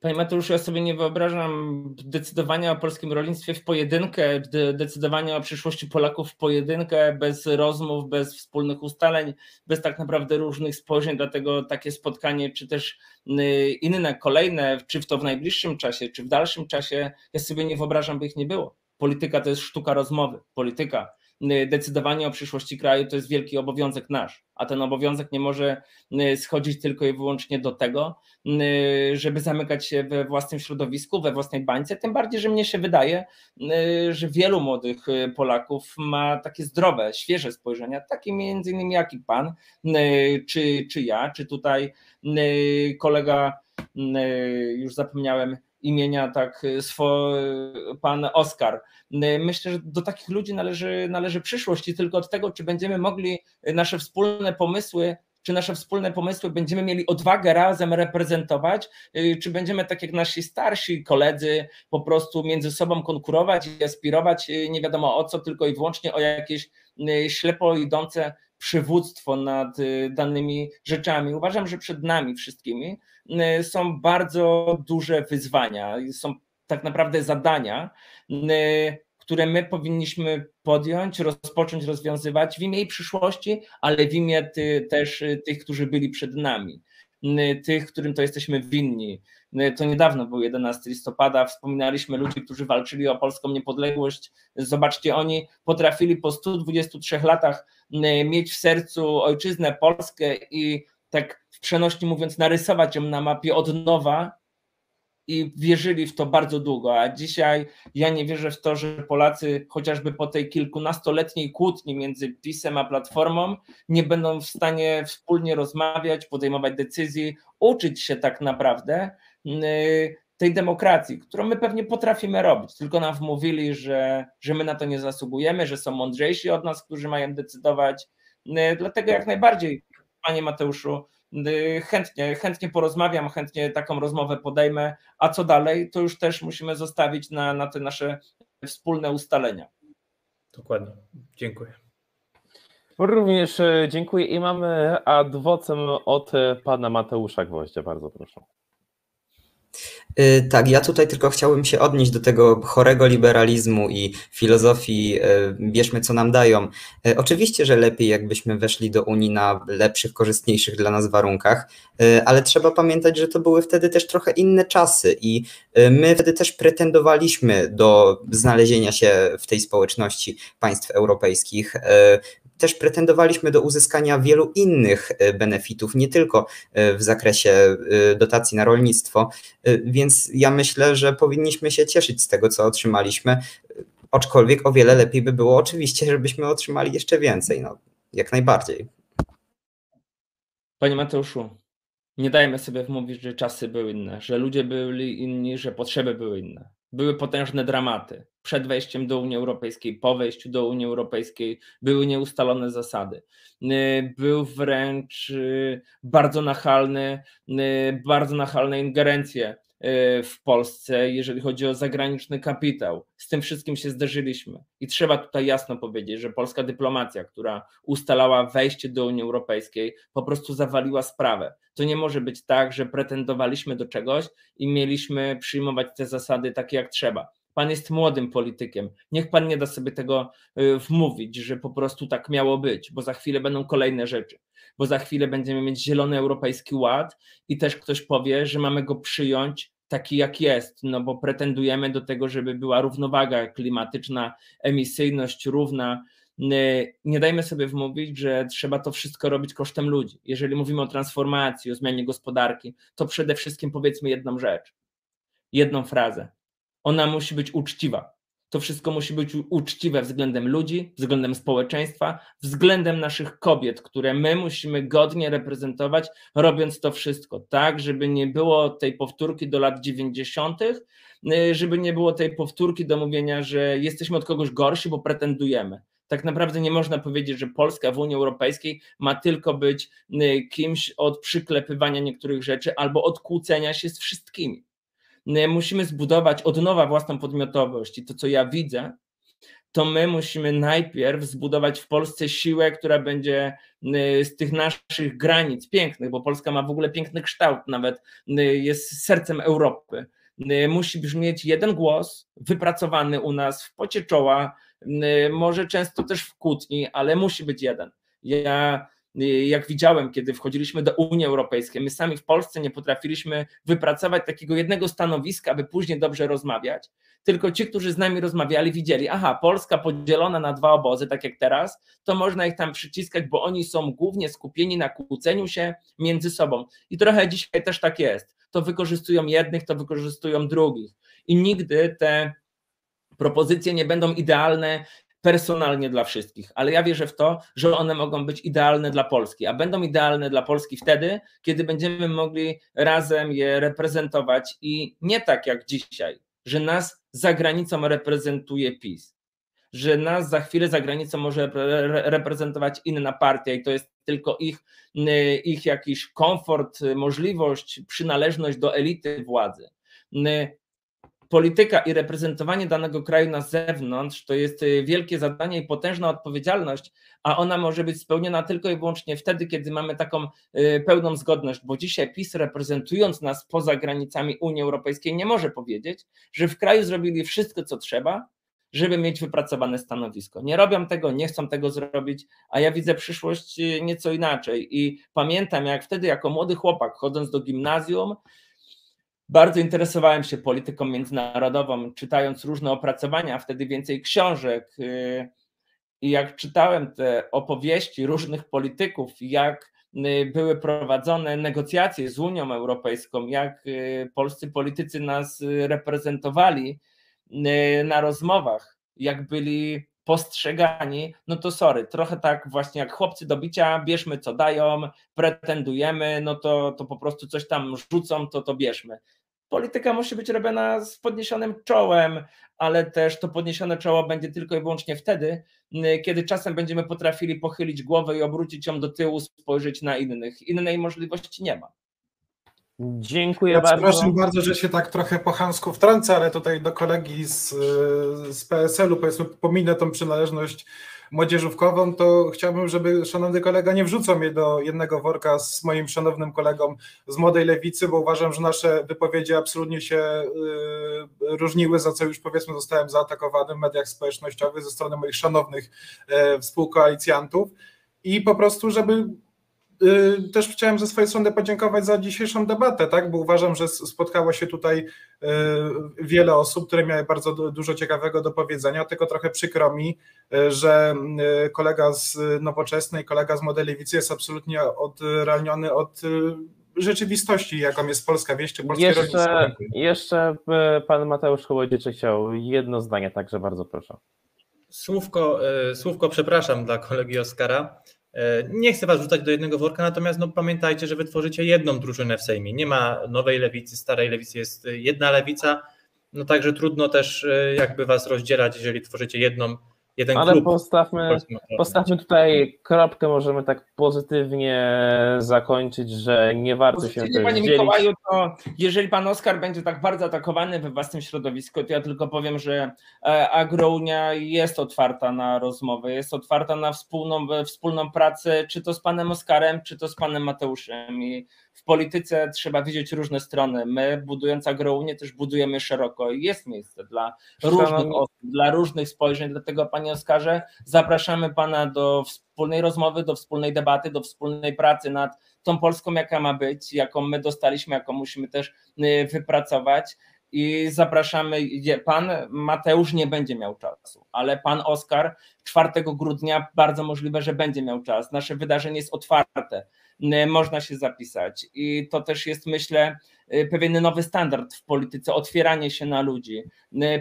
Panie Mateuszu, ja sobie nie wyobrażam decydowania o polskim rolnictwie w pojedynkę, decydowania o przyszłości Polaków w pojedynkę, bez rozmów, bez wspólnych ustaleń, bez tak naprawdę różnych spojrzeń, dlatego takie spotkanie, czy też y, inne, kolejne, czy w to w najbliższym czasie, czy w dalszym czasie, ja sobie nie wyobrażam, by ich nie było. Polityka to jest sztuka rozmowy, polityka decydowanie o przyszłości kraju to jest wielki obowiązek nasz, a ten obowiązek nie może y, schodzić tylko i wyłącznie do tego, y, żeby zamykać się we własnym środowisku, we własnej bańce, tym bardziej, że mnie się wydaje, że wielu młodych Polaków ma takie zdrowe, świeże spojrzenia, takie między innymi jak i pan, czy, czy ja, czy tutaj kolega, już zapomniałem, imienia, tak, swo, pan Oskar. Myślę, że do takich ludzi należy, należy przyszłość i tylko od tego, czy będziemy mogli nasze wspólne pomysły czy nasze wspólne pomysły będziemy mieli odwagę razem reprezentować, czy będziemy tak jak nasi starsi koledzy po prostu między sobą konkurować i aspirować nie wiadomo o co, tylko i wyłącznie o jakieś ślepo idące przywództwo nad y, danymi rzeczami. Uważam, że przed nami wszystkimi y, są bardzo duże wyzwania, są tak naprawdę zadania, y, które my powinniśmy podjąć, rozpocząć rozwiązywać w imię przyszłości, ale w imię ty, też tych, którzy byli przed nami, tych, którym to jesteśmy winni. To niedawno był 11 listopada, wspominaliśmy ludzi, którzy walczyli o polską niepodległość. Zobaczcie, oni potrafili po 123 latach mieć w sercu ojczyznę Polskę i tak w przenośni mówiąc, narysować ją na mapie od nowa i wierzyli w to bardzo długo. A dzisiaj ja nie wierzę w to, że Polacy chociażby po tej kilkunastoletniej kłótni między PiSem a Platformą nie będą w stanie wspólnie rozmawiać, podejmować decyzji, uczyć się tak naprawdę tej demokracji, którą my pewnie potrafimy robić, tylko nam wmówili, że, że my na to nie zasługujemy, że są mądrzejsi od nas, którzy mają decydować. Y, dlatego jak najbardziej, panie Mateuszu, y, chętnie, chętnie porozmawiam, chętnie taką rozmowę podejmę, a co dalej, to już też musimy zostawić na, na te nasze wspólne ustalenia. Dokładnie. Dziękuję. Również e, dziękuję i mamy adwocem od pana Mateusza Gwoździa. Bardzo proszę. Y, tak, ja tutaj tylko chciałbym się odnieść do tego chorego liberalizmu i filozofii y, bierzmy co nam dają. Y, oczywiście, że lepiej jakbyśmy weszli do Unii na lepszych, korzystniejszych dla nas warunkach, ale trzeba pamiętać, że to były wtedy też trochę inne czasy i my wtedy też pretendowaliśmy do znalezienia się w tej społeczności państw europejskich też pretendowaliśmy do uzyskania wielu innych e, benefitów, nie tylko e, w zakresie e, dotacji na rolnictwo, więc ja myślę, że powinniśmy się cieszyć z tego, co otrzymaliśmy, aczkolwiek o wiele lepiej by było oczywiście, żebyśmy otrzymali jeszcze więcej, no, jak najbardziej. Panie Mateuszu, nie dajmy sobie wmówić, że czasy były inne, że ludzie byli inni, że potrzeby były inne. Były potężne dramaty. Przed wejściem do Unii Europejskiej, po wejściu do Unii Europejskiej były nieustalone zasady. Y, był wręcz y, bardzo nachalny, y, bardzo nachalne ingerencje w Polsce, jeżeli chodzi o zagraniczny kapitał. Z tym wszystkim się zderzyliśmy. I trzeba tutaj jasno powiedzieć, że polska dyplomacja, która ustalała wejście do Unii Europejskiej, po prostu zawaliła sprawę. To nie może być tak, że pretendowaliśmy do czegoś i mieliśmy przyjmować te zasady takie jak trzeba. Pan jest młodym politykiem. Niech pan nie da sobie tego y, wmówić, że po prostu tak miało być, bo za chwilę będą kolejne rzeczy, bo za chwilę będziemy mieć zielony europejski ład i też ktoś powie, że mamy go przyjąć taki jak jest, no bo pretendujemy do tego, żeby była równowaga klimatyczna, emisyjność równa. Y, nie dajmy sobie wmówić, że trzeba to wszystko robić kosztem ludzi. Jeżeli mówimy o transformacji, o zmianie gospodarki, to przede wszystkim powiedzmy jedną rzecz, jedną frazę ona musi być uczciwa. To wszystko musi być uczciwe względem ludzi, względem społeczeństwa, względem naszych kobiet, które my musimy godnie reprezentować, robiąc to wszystko, tak, żeby nie było tej powtórki do lat 90., y, żeby nie było tej powtórki do mówienia, że jesteśmy od kogoś gorsi, bo pretendujemy. Tak naprawdę nie można powiedzieć, że Polska w Unii Europejskiej ma tylko być y, kimś od przyklepywania niektórych rzeczy albo od kłócenia się z wszystkimi musimy zbudować od nowa własną podmiotowość i to, co ja widzę, to my musimy najpierw zbudować w Polsce siłę, która będzie z tych naszych granic pięknych, bo Polska ma w ogóle piękny kształt, nawet jest sercem Europy. Musi brzmieć jeden głos, wypracowany u nas w pocie czoła, może często też w kłótni, ale musi być jeden. Ja jak widziałem, kiedy wchodziliśmy do Unii Europejskiej, my sami w Polsce nie potrafiliśmy wypracować takiego jednego stanowiska, aby później dobrze rozmawiać, tylko ci, którzy z nami rozmawiali, widzieli, aha, Polska podzielona na dwa obozy, tak jak teraz, to można ich tam przyciskać, bo oni są głównie skupieni na kłóceniu się między sobą. I trochę dzisiaj też tak jest. To wykorzystują jednych, to wykorzystują drugich. I nigdy te propozycje nie będą idealne personalnie dla wszystkich, ale ja wierzę w to, że one mogą być idealne dla Polski, a będą idealne dla Polski wtedy, kiedy będziemy mogli razem je reprezentować i nie tak jak dzisiaj, że nas za granicą reprezentuje PiS, że nas za chwilę za granicą może reprezentować inna partia i to jest tylko ich, ich jakiś komfort, możliwość, przynależność do elity władzy polityka i reprezentowanie danego kraju na zewnątrz to jest y, wielkie zadanie i potężna odpowiedzialność, a ona może być spełniona tylko i wyłącznie wtedy, kiedy mamy taką y, pełną zgodność, bo dzisiaj PiS reprezentując nas poza granicami Unii Europejskiej nie może powiedzieć, że w kraju zrobili wszystko, co trzeba, żeby mieć wypracowane stanowisko. Nie robią tego, nie chcą tego zrobić, a ja widzę przyszłość y, nieco inaczej i pamiętam, jak wtedy jako młody chłopak chodząc do gimnazjum, bardzo interesowałem się polityką międzynarodową, czytając różne opracowania, a wtedy więcej książek. Y, I jak czytałem te opowieści różnych polityków, jak y, były prowadzone negocjacje z Unią Europejską, jak y, polscy politycy nas reprezentowali na rozmowach, jak byli postrzegani, no to sorry, trochę tak właśnie jak chłopcy do bicia, bierzmy co dają, pretendujemy, no to, to po prostu coś tam rzucą, to to bierzmy polityka musi być robiona z podniesionym czołem, ale też to podniesione czoło będzie tylko i wyłącznie wtedy, kiedy czasem będziemy potrafili pochylić głowę i obrócić ją do tyłu, spojrzeć na innych. Innej możliwości nie ma. Dziękuję ja bardzo. Przepraszam bardzo, że się tak trochę po chamsku wtrącę, ale tutaj do kolegi z, z PSL-u powiedzmy pominę tą przynależność młodzieżówkową, to chciałbym, żeby szanowny kolega nie wrzucał mnie do jednego worka z moim szanownym kolegą z Młodej Lewicy, bo uważam, że nasze wypowiedzi absolutnie się y, różniły, za co już powiedzmy zostałem zaatakowany w mediach społecznościowych ze strony moich szanownych y, współkoalicjantów. I po prostu, żeby też chciałem ze swojej strony podziękować za dzisiejszą debatę, tak? bo uważam, że spotkało się tutaj y, wiele osób, które miały bardzo dużo ciekawego do powiedzenia, tylko trochę przykro mi, y, że kolega z Nowoczesnej, kolega z Modeli Lewicy jest absolutnie odrealniony od rzeczywistości, jaką jest polska wieś czy polskie jeszcze, Jeszcze pan Mateusz Kołodziejczyk chciał jedno zdanie, także bardzo proszę. Słówko, słówko przepraszam dla kolegi Oskara. E, nie chcę was wrzucać do jednego worka, natomiast no, pamiętajcie, że wy tworzycie jedną drużynę w Sejmie. Nie ma nowej lewicy, starej lewicy, jest jedna lewica. No także trudno też e, jakby was rozdzielać, jeżeli tworzycie jedną, jeden Ale klub. postawmy, postawmy tutaj kropkę, możemy tak pozytywnie zakończyć, że nie warto się Pozytywnie, też Panie dzielić. Mikołaju, to jeżeli pan Oskar będzie tak bardzo atakowany we własnym środowisku, to ja tylko powiem, że e, Agrounia jest otwarta na rozmowę, jest otwarta na wspólną, wspólną pracę, czy to z panem Oskarem, czy to z panem Mateuszem. I w polityce trzeba widzieć różne strony. My, budując Agrounię, też budujemy szeroko i jest miejsce dla różnych osób, dla różnych spojrzeń. Dlatego, panie Oskarze, zapraszamy pana do wspólnej rozmowy, do wspólnej debaty, do wspólnej pracy nad tą Polską, jaka ma być, jaką my dostaliśmy, jaką musimy też y, wypracować. I zapraszamy. Pan Mateusz nie będzie miał czasu, ale pan Oskar 4 grudnia bardzo możliwe, że będzie miał czas. Nasze wydarzenie jest otwarte, można się zapisać. I to też jest, myślę, y, pewien nowy standard w polityce, otwieranie się na ludzi,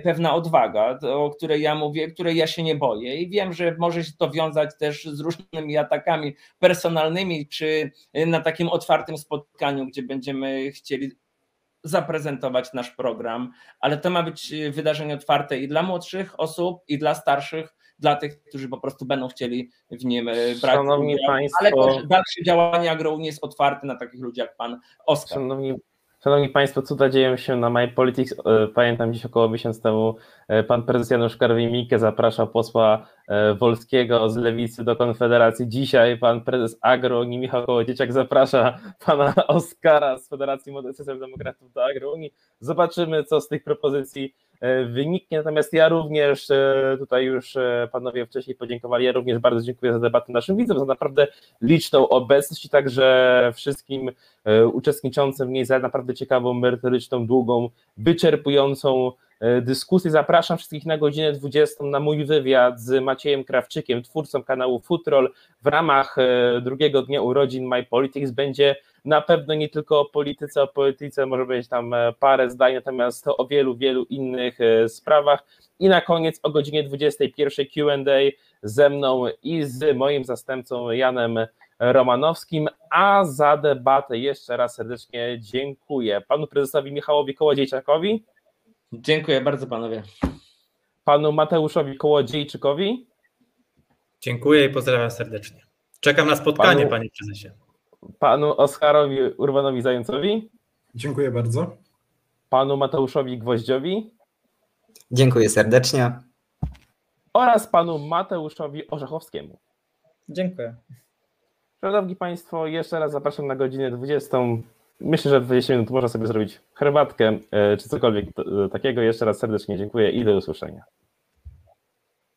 pewna odwaga, o której ja mówię, której ja się nie boję. I wiem, że może się to wiązać też z różnymi atakami personalnymi, czy y, na takim otwartym spotkaniu, gdzie będziemy chcieli zaprezentować nasz program, ale to ma być y, wydarzenie otwarte i dla młodszych osób, i dla starszych, dla tych, którzy po prostu będą chcieli w nim y, brać Szanowni udział. Państwo- Ale też dalsze działanie Agrounii jest otwarte na takich ludzi jak pan Oskar. Szanowni, szanowni Państwo, cuda dzieją się na My Politics. E, Pamiętam dziś około miesiąc temu e, pan prezes Janusz Karwin-Mikke zapraszał posła e, Wolskiego z Lewicy do Konfederacji. Dzisiaj pan prezes Agrounii Michał Kołodzieciak zaprasza pana Oskara z Federacji Młodych Socjaldemokratów do Agrounii. Zobaczymy, co z tych propozycji e, wyniknie. Natomiast ja również, e, tutaj już e, panowie wcześniej podziękowali, ja również bardzo dziękuję za debatę naszym widzom, za naprawdę liczną obecność i także wszystkim e, uczestniczącym w niej za naprawdę ciekawą, merytoryczną, długą, wyczerpującą e, dyskusję. Zapraszam wszystkich na godzinę 20 na mój wywiad z Maciejem Krawczykiem, twórcą kanału Futrol. W ramach e, drugiego dnia urodzin My Politics będzie na pewno nie tylko o polityce, o polityce może być tam e, parę zdań, natomiast to o wielu, wielu innych sprawach. I na koniec o godzinie 21 Q&A ze mną i z moim zastępcą Janem Romanowskim, a za debatę jeszcze raz serdecznie dziękuję panu prezesowi Michałowi Kołodziejczakowi, Dziękuję bardzo panowie. panu Mateuszowi Kołodziejczykowi, Dziękuję i pozdrawiam serdecznie. Czekam na spotkanie, Panu- panie prezesie. panu Oskarowi Urbanowi Zającowi, Dziękuję bardzo. panu Mateuszowi Gwoździowi Dziękuję serdecznie. oraz panu Mateuszowi Orzechowskiemu. Dziękuję. Szanowni Państwo, jeszcze raz zapraszam na godzinę 20. Myślę, że w 20 minut można sobie zrobić herbatkę e, czy cokolwiek e, takiego. Jeszcze raz serdecznie dziękuję i do usłyszenia.